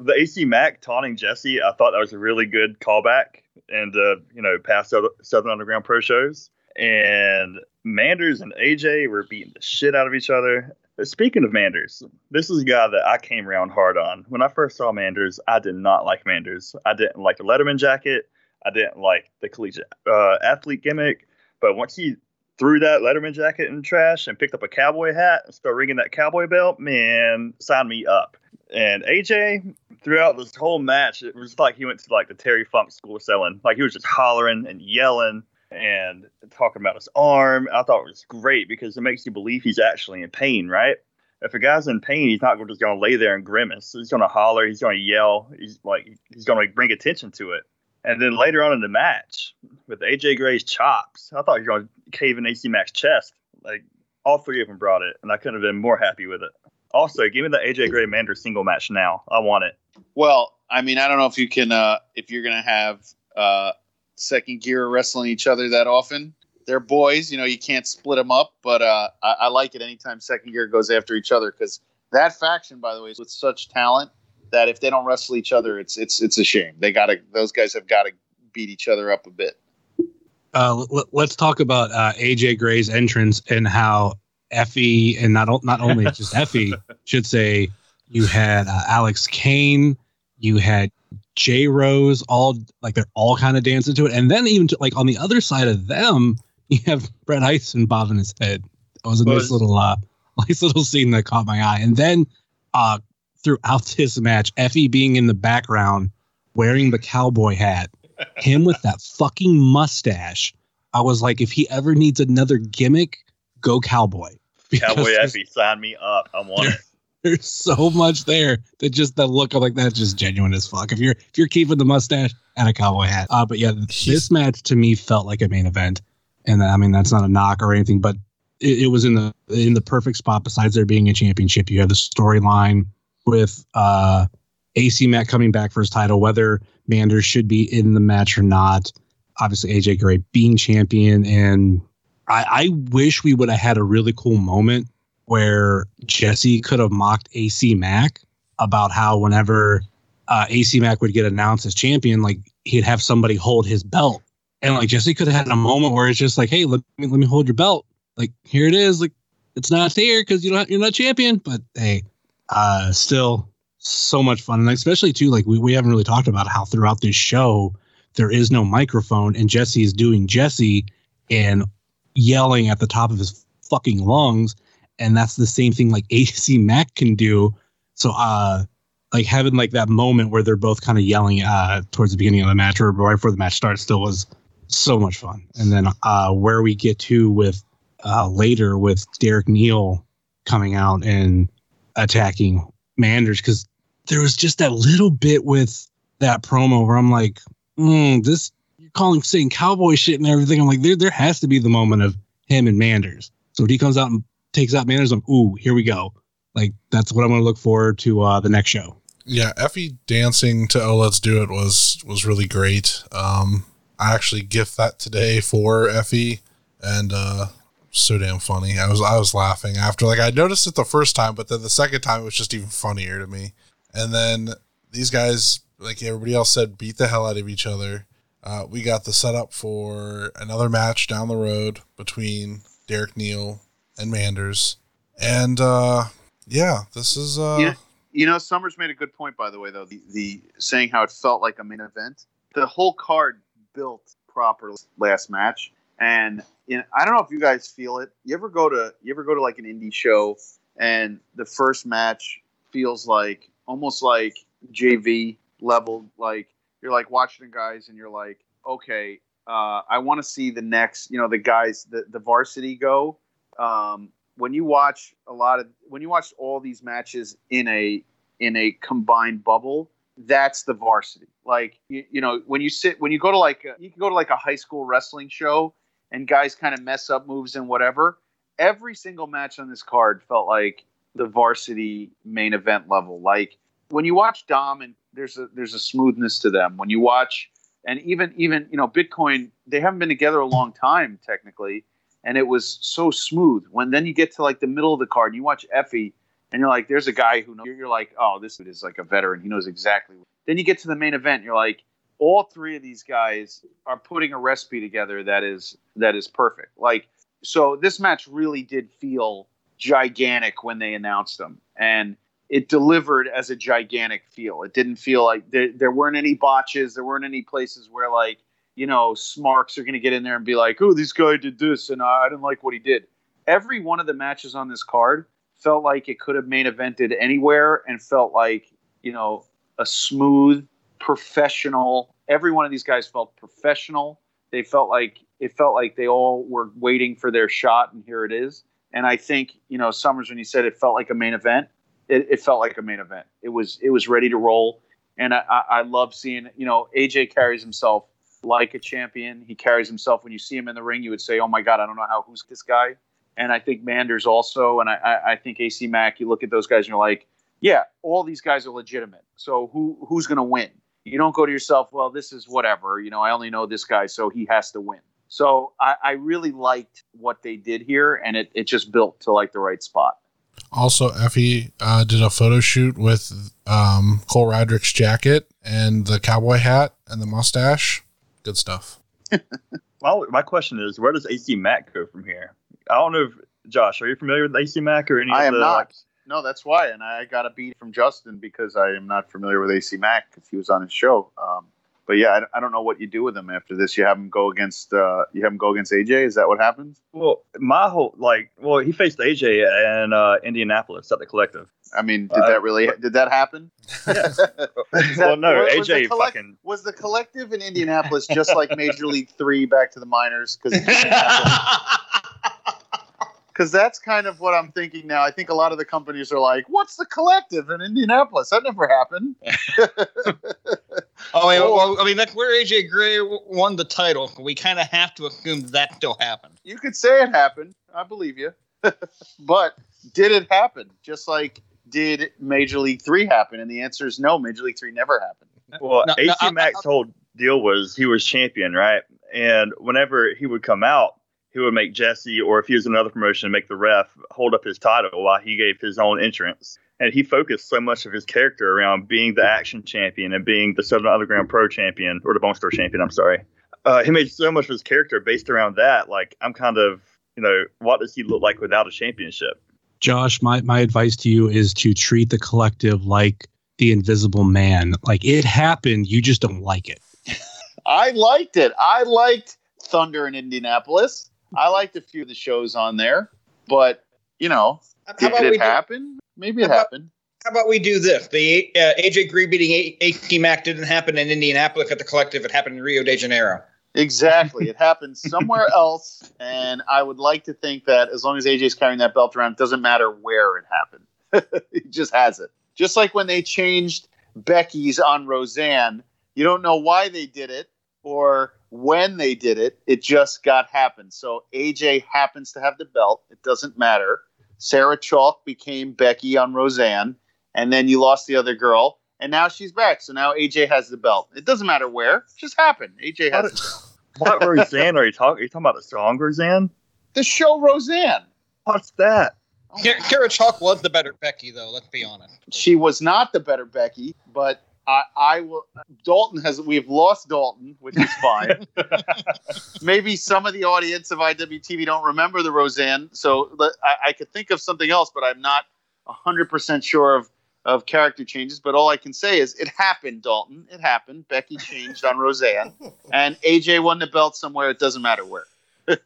the ac mac taunting jesse i thought that was a really good callback and uh you know past southern underground pro shows. And manders and aj were beating the shit out of each other. Speaking of manders this is a guy that i came around hard on. When i first saw manders i did not like manders. I didn't like the letterman jacket. I didn't like the collegiate uh, athlete gimmick. But once he threw that Letterman jacket in the trash and picked up a cowboy hat and started ringing that cowboy belt, man, sign me up. And AJ, throughout this whole match, it was like he went to like the Terry Funk school of selling. Like he was just hollering and yelling and talking about his arm. I thought it was great because it makes you believe he's actually in pain, right? If a guy's in pain, he's not just going to lay there and grimace. He's going to holler. He's going to yell. He's like he's going to bring attention to it. And then later on in the match, with AJ Gray's chops, I thought you were going to cave in AC Mac's chest. Like all three of them brought it, and I couldn't have been more happy with it. Also, give me the AJ Gray Mander single match now. I want it. Well, I mean, I don't know if you can, uh, if you're gonna have uh, second gear wrestling each other that often. They're boys, you know. You can't split them up, but uh, I, I like it anytime second gear goes after each other because that faction, by the way, is with such talent that if they don't wrestle each other, it's it's it's a shame. They gotta; those guys have got to beat each other up a bit. Uh, l- let's talk about uh, AJ Gray's entrance and how Effy and not o- not only just Effy should say you had uh, Alex Kane, you had J Rose, all like they're all kind of dancing to it, and then even to, like on the other side of them, you have Brett Eisen bobbing his head. That was a nice little uh, nice little scene that caught my eye, and then uh, throughout this match, Effy being in the background wearing the cowboy hat him with that fucking mustache. I was like, if he ever needs another gimmick, go cowboy. Because Cowboy there's, Effy, sign me up. I want it. there's so much there that just the look of like that's just genuine as fuck. If you're if you're keeping the mustache and a cowboy hat, uh, but yeah, this match to me felt like a main event, and I mean that's not a knock or anything, but it, it was in the in the perfect spot. Besides there being a championship, you have the storyline with uh AC Mack coming back for his title, whether Manders should be in the match or not. Obviously, AJ Gray being champion, and I, I wish we would have had a really cool moment where Jesse could have mocked AC Mack about how whenever uh, AC Mack would get announced as champion, like he'd have somebody hold his belt And like Jesse could have had a moment where it's just like, hey, let me let me hold your belt. Like here it is. Like it's not there because you don't you're not champion. But hey, uh, still so much fun, and especially too like we we haven't really talked about how throughout this show there is no microphone, and Jesse is doing Jesse and yelling at the top of his fucking lungs, and that's the same thing like AC Mack can do. So uh like having like that moment where they're both kind of yelling uh towards the beginning of the match or right before the match starts still was so much fun. And then uh where we get to with uh later with Derek Neal coming out and attacking Manders because there was just that little bit with that promo where I'm like, mm, this you're calling saying cowboy shit and everything. I'm like, there there has to be the moment of him and Manders. So when he comes out and takes out Manders, I'm ooh, here we go. Like that's what I'm gonna look forward to uh the next show. Yeah, Effy dancing to "Oh Let's Do It" was was really great. Um, I actually gift that today for Effy, and uh, so damn funny. I was I was laughing after like I noticed it the first time, but then the second time it was just even funnier to me. And then these guys, like everybody else said, beat the hell out of each other. Uh, we got the setup for another match down the road between Derek Neal and Manders, and uh, yeah, this is uh, You know, you know, Summers made a good point, by the way, though. The, the saying how it felt like a main event. The whole card built properly last match, and know, I don't know if you guys feel it. You ever go to you ever go to like an indie show, and the first match feels like almost like JV level. Like you're like watching the guys, and you're like, okay, uh, I want to see the next. You know, the guys, the the varsity go. Um, when you watch a lot of when you watch all these matches in a in a combined bubble, that's the varsity. Like you, you know, when you sit when you go to like a, you can go to like a high school wrestling show and guys kind of mess up moves and whatever. Every single match on this card felt like the varsity main event level. Like when you watch Dom and there's a there's a smoothness to them. When you watch and even even you know Bitcoin, they haven't been together a long time technically, and it was so smooth. When then you get to like the middle of the card, and you watch Effy, and you're like, there's a guy who knows. You're like, oh, this is like a veteran. He knows exactly. Then you get to the main event, you're like, all three of these guys are putting a recipe together that is that is perfect. Like so, this match really did feel gigantic when they announced them, and it delivered as a gigantic feel. It didn't feel like there, there weren't any botches. There weren't any places where like you know smarks are going to get in there and be like, oh, this guy did this, and I, didn't like what he did. Every one of the matches on this card felt like it could have main evented anywhere, and felt like you know a smooth, professional. Every one of these guys felt professional. They felt like it felt like they all were waiting for their shot, and here it is. And I think you know Summers when he said it felt like a main event, it, it felt like a main event. It was it was ready to roll, and I, I, love seeing you know AJ carries himself like a champion. He carries himself when you see him in the ring, you would say, "Oh my God, I don't know how who's this guy." And I think Manders also, and I, I, I think AC Mack. You look at those guys and you're like, yeah, all these guys are legitimate. So who who's going to win? You don't go to yourself, well, this is whatever. You know, I only know this guy, so he has to win. So I, I really liked what they did here, and it, it just built to like the right spot. Also, Effy uh, did a photo shoot with um, Cole Radrick's jacket and the cowboy hat and the mustache. Good stuff. Well, my question is, where does AC Mack go from here? I don't know if Josh, are you familiar with AC Mack or any I of am the not. like, No, that's why, and I got a beat from Justin because I am not familiar with AC Mack because he was on his show. Um, but yeah, I, I don't know what you do with him after this. You have him go against uh, you have him go against AJ. Is that what happens? Well, my whole like, well, he faced AJ in uh, Indianapolis at the Collective. I mean, did Uh, that really did that happen? Yes. Is well, no, was- was AJ collect- fucking. was the collective in Indianapolis just like Major League Three back to the minors? Because because that's kind of what I'm thinking now. I think a lot of the companies are like, "What's the collective in Indianapolis? That never happened." Oh, wait, Or- well, I mean, that's where AJ Gray won the title. We kind of have to assume that still happened. You could say it happened. I believe you. but did it happen? Just like did Major League Three happen? And the answer is no. Major League Three never happened. Well, No, no, AC I- Mack's whole deal was he was champion, right? And whenever he would come out, he would make Jesse, or if he was in another promotion, make the ref hold up his title while he gave his own entrance. And he focused so much of his character around being the action champion and being the Southern Underground Pro champion, or the Bone Store champion, I'm sorry. uh, he made so much of his character based around that. Like I'm kind of you know what does he look like without a championship? Josh, my, my advice to you is to treat the collective like the invisible man. Like it happened, you just don't like it. I liked it. I liked Thunder in Indianapolis. I liked a few of the shows on there, but you know, How did, about it do- happen? Maybe it How about- happened. How about we do this? The uh, AJ Gray beating A- Mac didn't happen in Indianapolis at the collective. It happened in Rio de Janeiro. Exactly. it happened somewhere else, and I would like to think that as long as AJ's carrying that belt around, it doesn't matter where it happened. he just has it. Just like when they changed Becky's on Roseanne, you don't know why they did it or when they did it. It just got happened. So AJ happens to have the belt. It doesn't matter. Sarah Chalke became Becky on Roseanne, and then you lost the other girl, and now she's back. So now AJ has the belt. It doesn't matter where. It just happened. AJ has What- the. What Roseanne are you talking? Are you talking about the strong Roseanne? The show Roseanne. What's that? Kara Kara Chalk was the better Becky, though. Let's be honest. She was not the better Becky, but I, I will. Dalton has. We've lost Dalton, which is fine. Maybe some of the audience of IWTV don't remember the Roseanne, so let- I, I could think of something else, but I'm not hundred percent sure of of character changes. But all I can say is it happened, Dalton. It happened. Becky changed on Roseanne, and AJ won the belt somewhere. It doesn't matter where.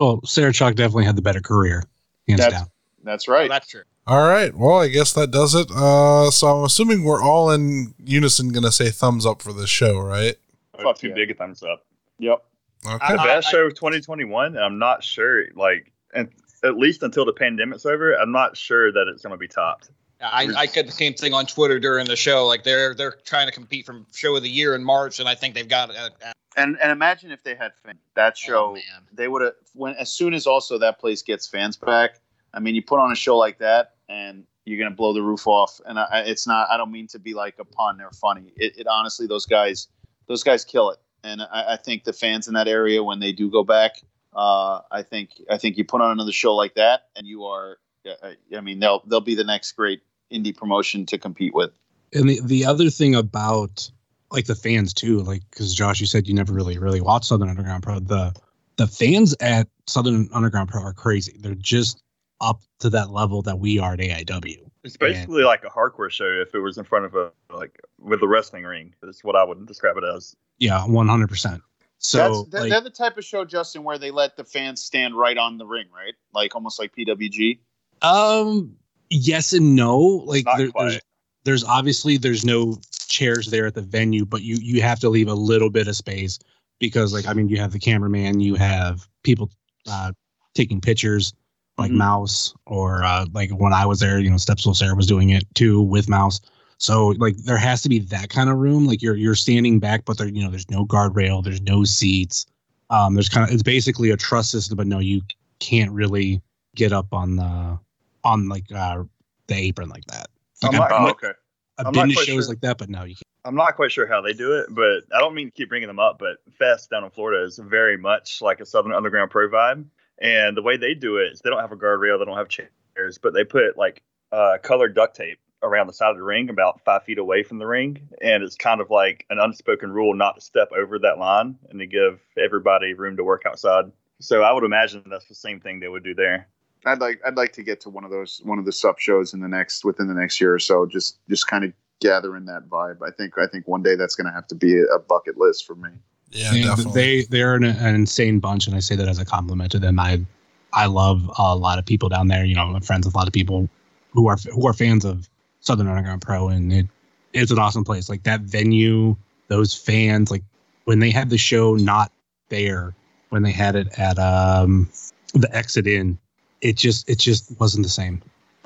Well, Sarah Chalke definitely had the better career, hands That's down. that's right. That's true. All right. Well, I guess that does it. Uh, so I'm assuming we're all in unison going to say thumbs up for this show, right? Fuck too yeah. big a thumbs up. Yep. Okay. The best show of 2021. And I'm not sure. Like, and at least until the pandemic's over, I'm not sure that it's going to be topped. I, I said the same thing on Twitter during the show. Like they're they're trying to compete for show of the year in March, and I think they've got it. At, at, And and imagine if they had fans. That show, Oh, they would have when as soon as also that place gets fans back. I mean, you put on a show like that, and you're gonna blow the roof off. And I, it's not. I don't mean to be like a pun or funny. It, it honestly, those guys, those guys kill it. And I, I think the fans in that area, when they do go back, uh, I think I think you put on another show like that, and you are. uh, I mean, they'll they'll be the next great indie promotion to compete with. And the, the other thing about like the fans too, like because Josh, you said you never really really watched Southern Underground Pro. The the fans at Southern Underground Pro are crazy. They're just up to that level that we are at AIW. It's basically like a hardcore show if it was in front of a like with a wrestling ring. That's what I would describe it as. Yeah, one hundred percent. So That's, they're, like, they're the type of show, Justin, where they let the fans stand right on the ring, right? Like almost like PWG. Um, yes and no. Like there, there's there's obviously there's no chairs there at the venue, but you you have to leave a little bit of space because like I mean you have the cameraman, you have people uh, taking pictures like Mhm. Mouse or uh, like when I was there, you know, Stepsel Sarah was doing it too with Mouse. So like there has to be that kind of room. Like you're you're standing back, but there you know there's no guardrail, there's no seats. Um, there's kind of it's basically a truss system, but no, you can't really get up on the on like uh the apron like that. Like, I'm not, I've, I'm, okay. I've I'm been to shows sure. like that, but no, you can't. I'm not quite sure how they do it, but I don't mean to keep bringing them up. But Fest down in Florida is very much like a Southern Underground Pro vibe, and the way they do it is they don't have a guardrail, they don't have chairs, but they put like uh, colored duct tape around the side of the ring, about five feet away from the ring, and it's kind of like an unspoken rule not to step over that line and to give everybody room to work outside. So I would imagine that's the same thing they would do there. I'd like I'd like to get to one of those one of the sub shows in the next within the next year or so. Just just kind of gathering that vibe. I think I think one day that's going to have to be a bucket list for me. Yeah, And definitely. They they're an, an insane bunch, and I say that as a compliment to them. I I love a lot of people down there. You know, I'm friends with a lot of people who are who are fans of Southern Underground Pro, and it it's an awesome place. Like that venue, those fans, like when they had the show not there, when they had it at um the Exit Inn, it just it just wasn't the same.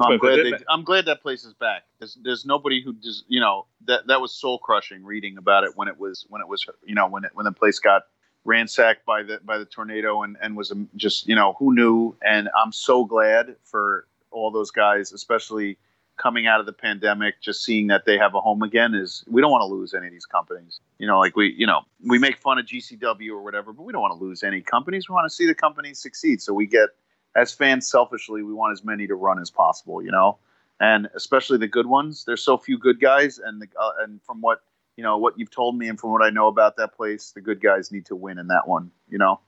I'm glad they- I'm glad that place is back. There's, there's nobody who just you know that that was soul crushing reading about it when it was when it was you know when it when the place got ransacked by the by the tornado and and was um, just you know who knew? And I'm so glad for all those guys especially coming out of the pandemic just seeing that they have a home again is we don't want to lose any of these companies. You know like we you know we make fun of GCW or whatever but we don't want to lose any companies. We want to see the companies succeed. So we get as fans selfishly we want as many to run as possible you know and especially the good ones there's so few good guys and the, uh, and from what you know what you've told me and from what I know about that place, the good guys need to win in that one. You know.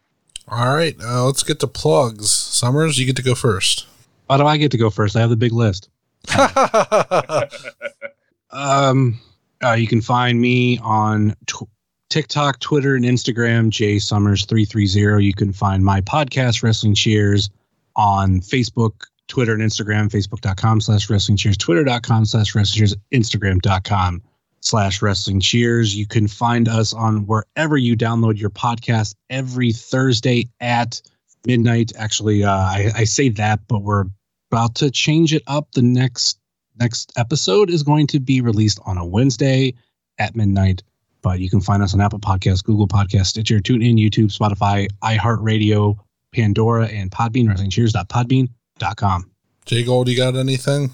All right, uh, let's get to plugs. Summers, you get to go first. Why do I get to go first? I have the big list. um, uh, you can find me on tw- TikTok, Twitter, and Instagram, Jay Summers three three zero. You can find my podcast, Wrestling Cheers, on Facebook, Twitter, and Instagram. Facebook.com slash Wrestling Cheers, Twitter.com slash Wrestling Cheers, Instagram.com slash Wrestling Cheers. You can find us on wherever you download your podcast every Thursday at midnight. Actually, uh, I, I say that, but we're about to change it up. The next next episode is going to be released on a Wednesday at midnight. But you can find us on Apple Podcasts, Google Podcasts, Stitcher, TuneIn, YouTube, Spotify, iHeartRadio, Pandora, and Podbean. WrestlingCheers.podbean.com. Jay Gold, you got anything?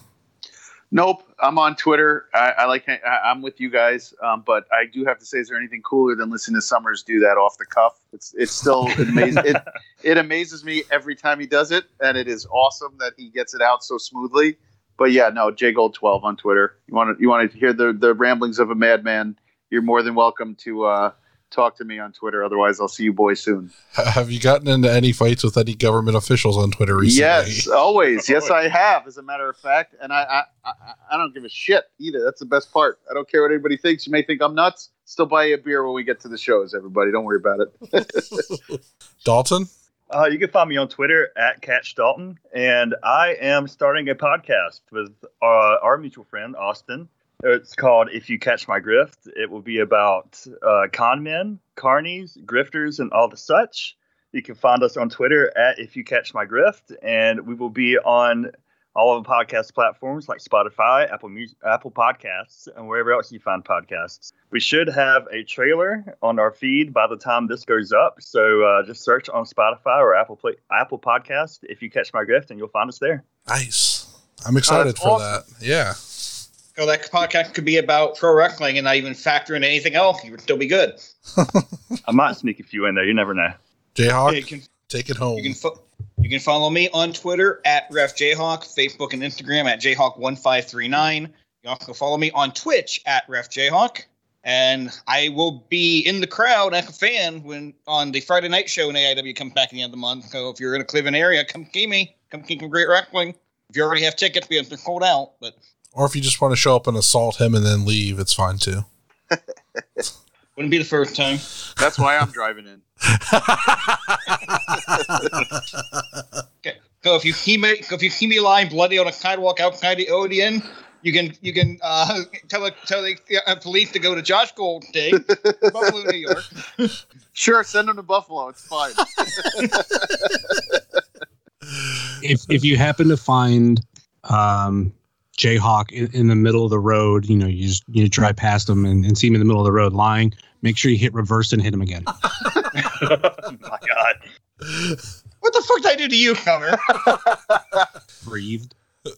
Nope, I'm on Twitter. I, I like I, I'm with you guys, um, but I do have to say, is there anything cooler than listening to Summers do that off the cuff? It's it's still amazing. it, it amazes me every time he does it, and it is awesome that he gets it out so smoothly. But yeah, no, Jay Gold 12 on Twitter. You want to you want to hear the the ramblings of a madman? You're more than welcome to uh, talk to me on Twitter. Otherwise, I'll see you boys soon. Have you gotten into any fights with any government officials on Twitter recently? Yes, always. Yes, I have, as a matter of fact. And I, I, I, I don't give a shit either. That's the best part. I don't care what anybody thinks. You may think I'm nuts. Still buy you a beer when we get to the shows, everybody. Don't worry about it. Dalton? Uh, you can find me on Twitter at Catch Dalton, and I am starting a podcast with uh, our mutual friend Austin. It's called "If You Catch My Grift." It will be about uh, con men, carnies, grifters, and all the such. You can find us on Twitter at "If You Catch My Grift," and we will be on all of the podcast platforms like Spotify, Apple Music, Apple Podcasts, and wherever else you find podcasts. We should have a trailer on our feed by the time this goes up. So uh, just search on Spotify or Apple Play, Apple Podcast if you catch my grift, and you'll find us there. Nice. I'm excited that's for awesome. that. Yeah. So that podcast could be about pro wrestling and not even factor in anything else. You would still be good. I might sneak a few in there. You never know. Jayhawk, Yeah, you can take it home. you can fo- you can follow me on Twitter at RefJayhawk, Facebook and Instagram at Jayhawk1539. You can also follow me on Twitch at RefJayhawk. And I will be in the crowd like a fan when on the Friday night show when AIW comes back in the end of the month. So if you're in a Cleveland area, come see me. Come see some great wrestling. If you already have tickets, because they're sold out. But or if you just want to show up and assault him and then leave, it's fine too. wouldn't be the first time. That's why I'm driving in. Okay. So if you see me, if you see me lying bloody on a sidewalk outside the Odeon, you can you can uh, tell the, tell the uh, police to go to Josh Goldstein, Buffalo, New York. Sure, send him to Buffalo. It's fine. if if you happen to find um, Jayhawk in, in the middle of the road, you know, you just you drive past him and, and see him in the middle of the road lying. Make sure you hit reverse and hit him again. oh my God. What the fuck did I do to you, Comer? Breathed.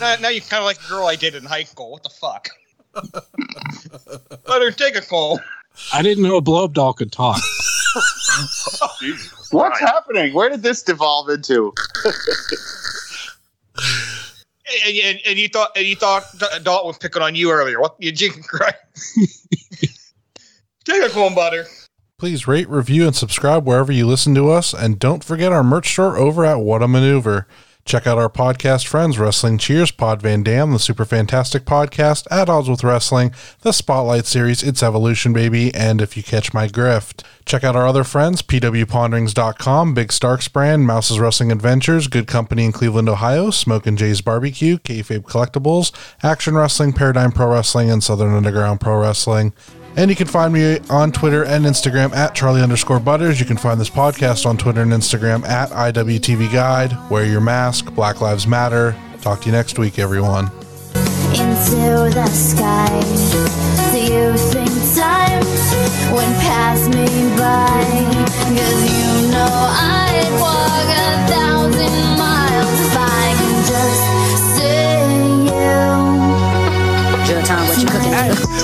now, now you kind of like the girl I did in high school. What the fuck? Let her take a call. I didn't know a blow up doll could talk. What's happening? Where did this devolve into? And, and, and you thought and you thought Dalton was picking on you earlier. What you jinking cry? take a call, butter. Please rate, review, and subscribe wherever you listen to us. And don't forget our merch store over at What a Maneuver. Check out our podcast friends, Wrestling Cheers, Pod Van Dam, the Super Fantastic Podcast, At Odds with Wrestling, the Spotlight Series, It's Evolution Baby, and If You Catch My Grift. Check out our other friends, pwponderings.com, Big Starks Brand, Mouse's Wrestling Adventures, Good Company in Cleveland, Ohio, Smoke and Jay's Barbecue, Kayfabe Collectibles, Action Wrestling, Paradigm Pro Wrestling, and Southern Underground Pro Wrestling. And you can find me on Twitter and Instagram at Charlie underscore Butters. You can find this podcast on Twitter and Instagram at IWTV Guide. Wear your mask. Black Lives Matter. Talk to you next week, everyone. into the sky. Do you think time went past me by?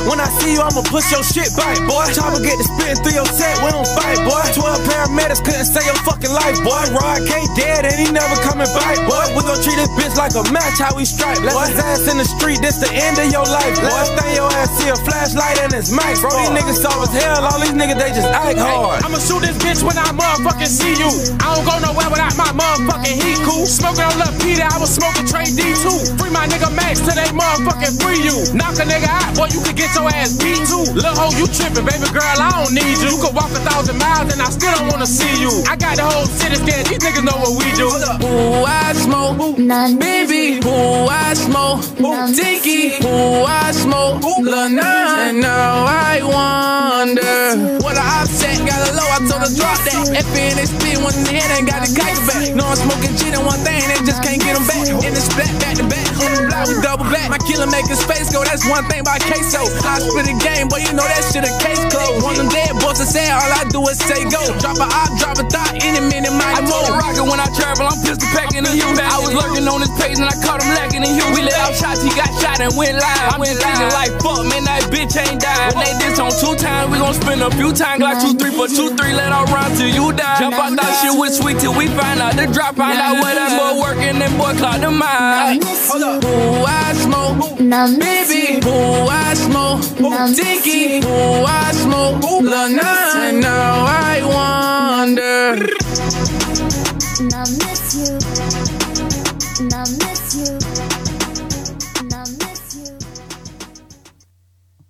When I see you, I'ma push your shit back, boy. Chopper get to spitting through your set, we don't fight, boy. 12 paramedics couldn't save your fucking life, boy. Rod K dead and he never coming back, boy. We gon' treat this bitch like a match, how we strike. Left his ass in the street, this the end of your life, boy. Last thing your ass see a flashlight and it's mic, bro. These niggas soft as hell, all these niggas, they just act hard. I'ma shoot this bitch when I motherfucking see you. I don't go nowhere without my motherfucking heat cool. Smoking on Lil Peter, I was smoking Trey D2. Free my nigga Max till they motherfucking free you. Knock a nigga out, boy, you could get your ass beat too. Lil' hoe, you tripping, baby girl, I don't need you. You could walk a thousand miles and I still don't wanna see you. I got the whole city scared, these niggas know what we do. Ooh, I smoke, baby. Ooh, I smoke, Dinky. Ooh, I smoke, Lil Nas. And now I wonder what I upset. Got a low, I told her drop that. FN they spin one in the head, ain't got the kite back. No, I'm smoking shit and one thing, they just can't get them back. In the splat, back to back, on the block, we double back. My killer make his face go, that's one thing by queso. I spit a game, but you know that shit a case closed. One of them dead boys that say all I do is say go. Drop a op, drop a thought, any minute, my I told rocket when I travel, I'm pistol packing the Hugh. I was lurking on his page and I caught him lacking in Hugh. We let out shots, he got shot and went live. I'm just thinking like, fuck, man, that bitch ain't died. When they this on two times, we gon' spin a few times. Like two, three, four, two, three, let all run till you die. Jump out that shit with sweet till we find out the drop. Find out where that boy working, and boy clock the mind. Hold up. Ooh, I smoke. Baby, ooh, I smoke. Ooh, Dinky, ooh, I smoke. Lil Nas. And now I wonder.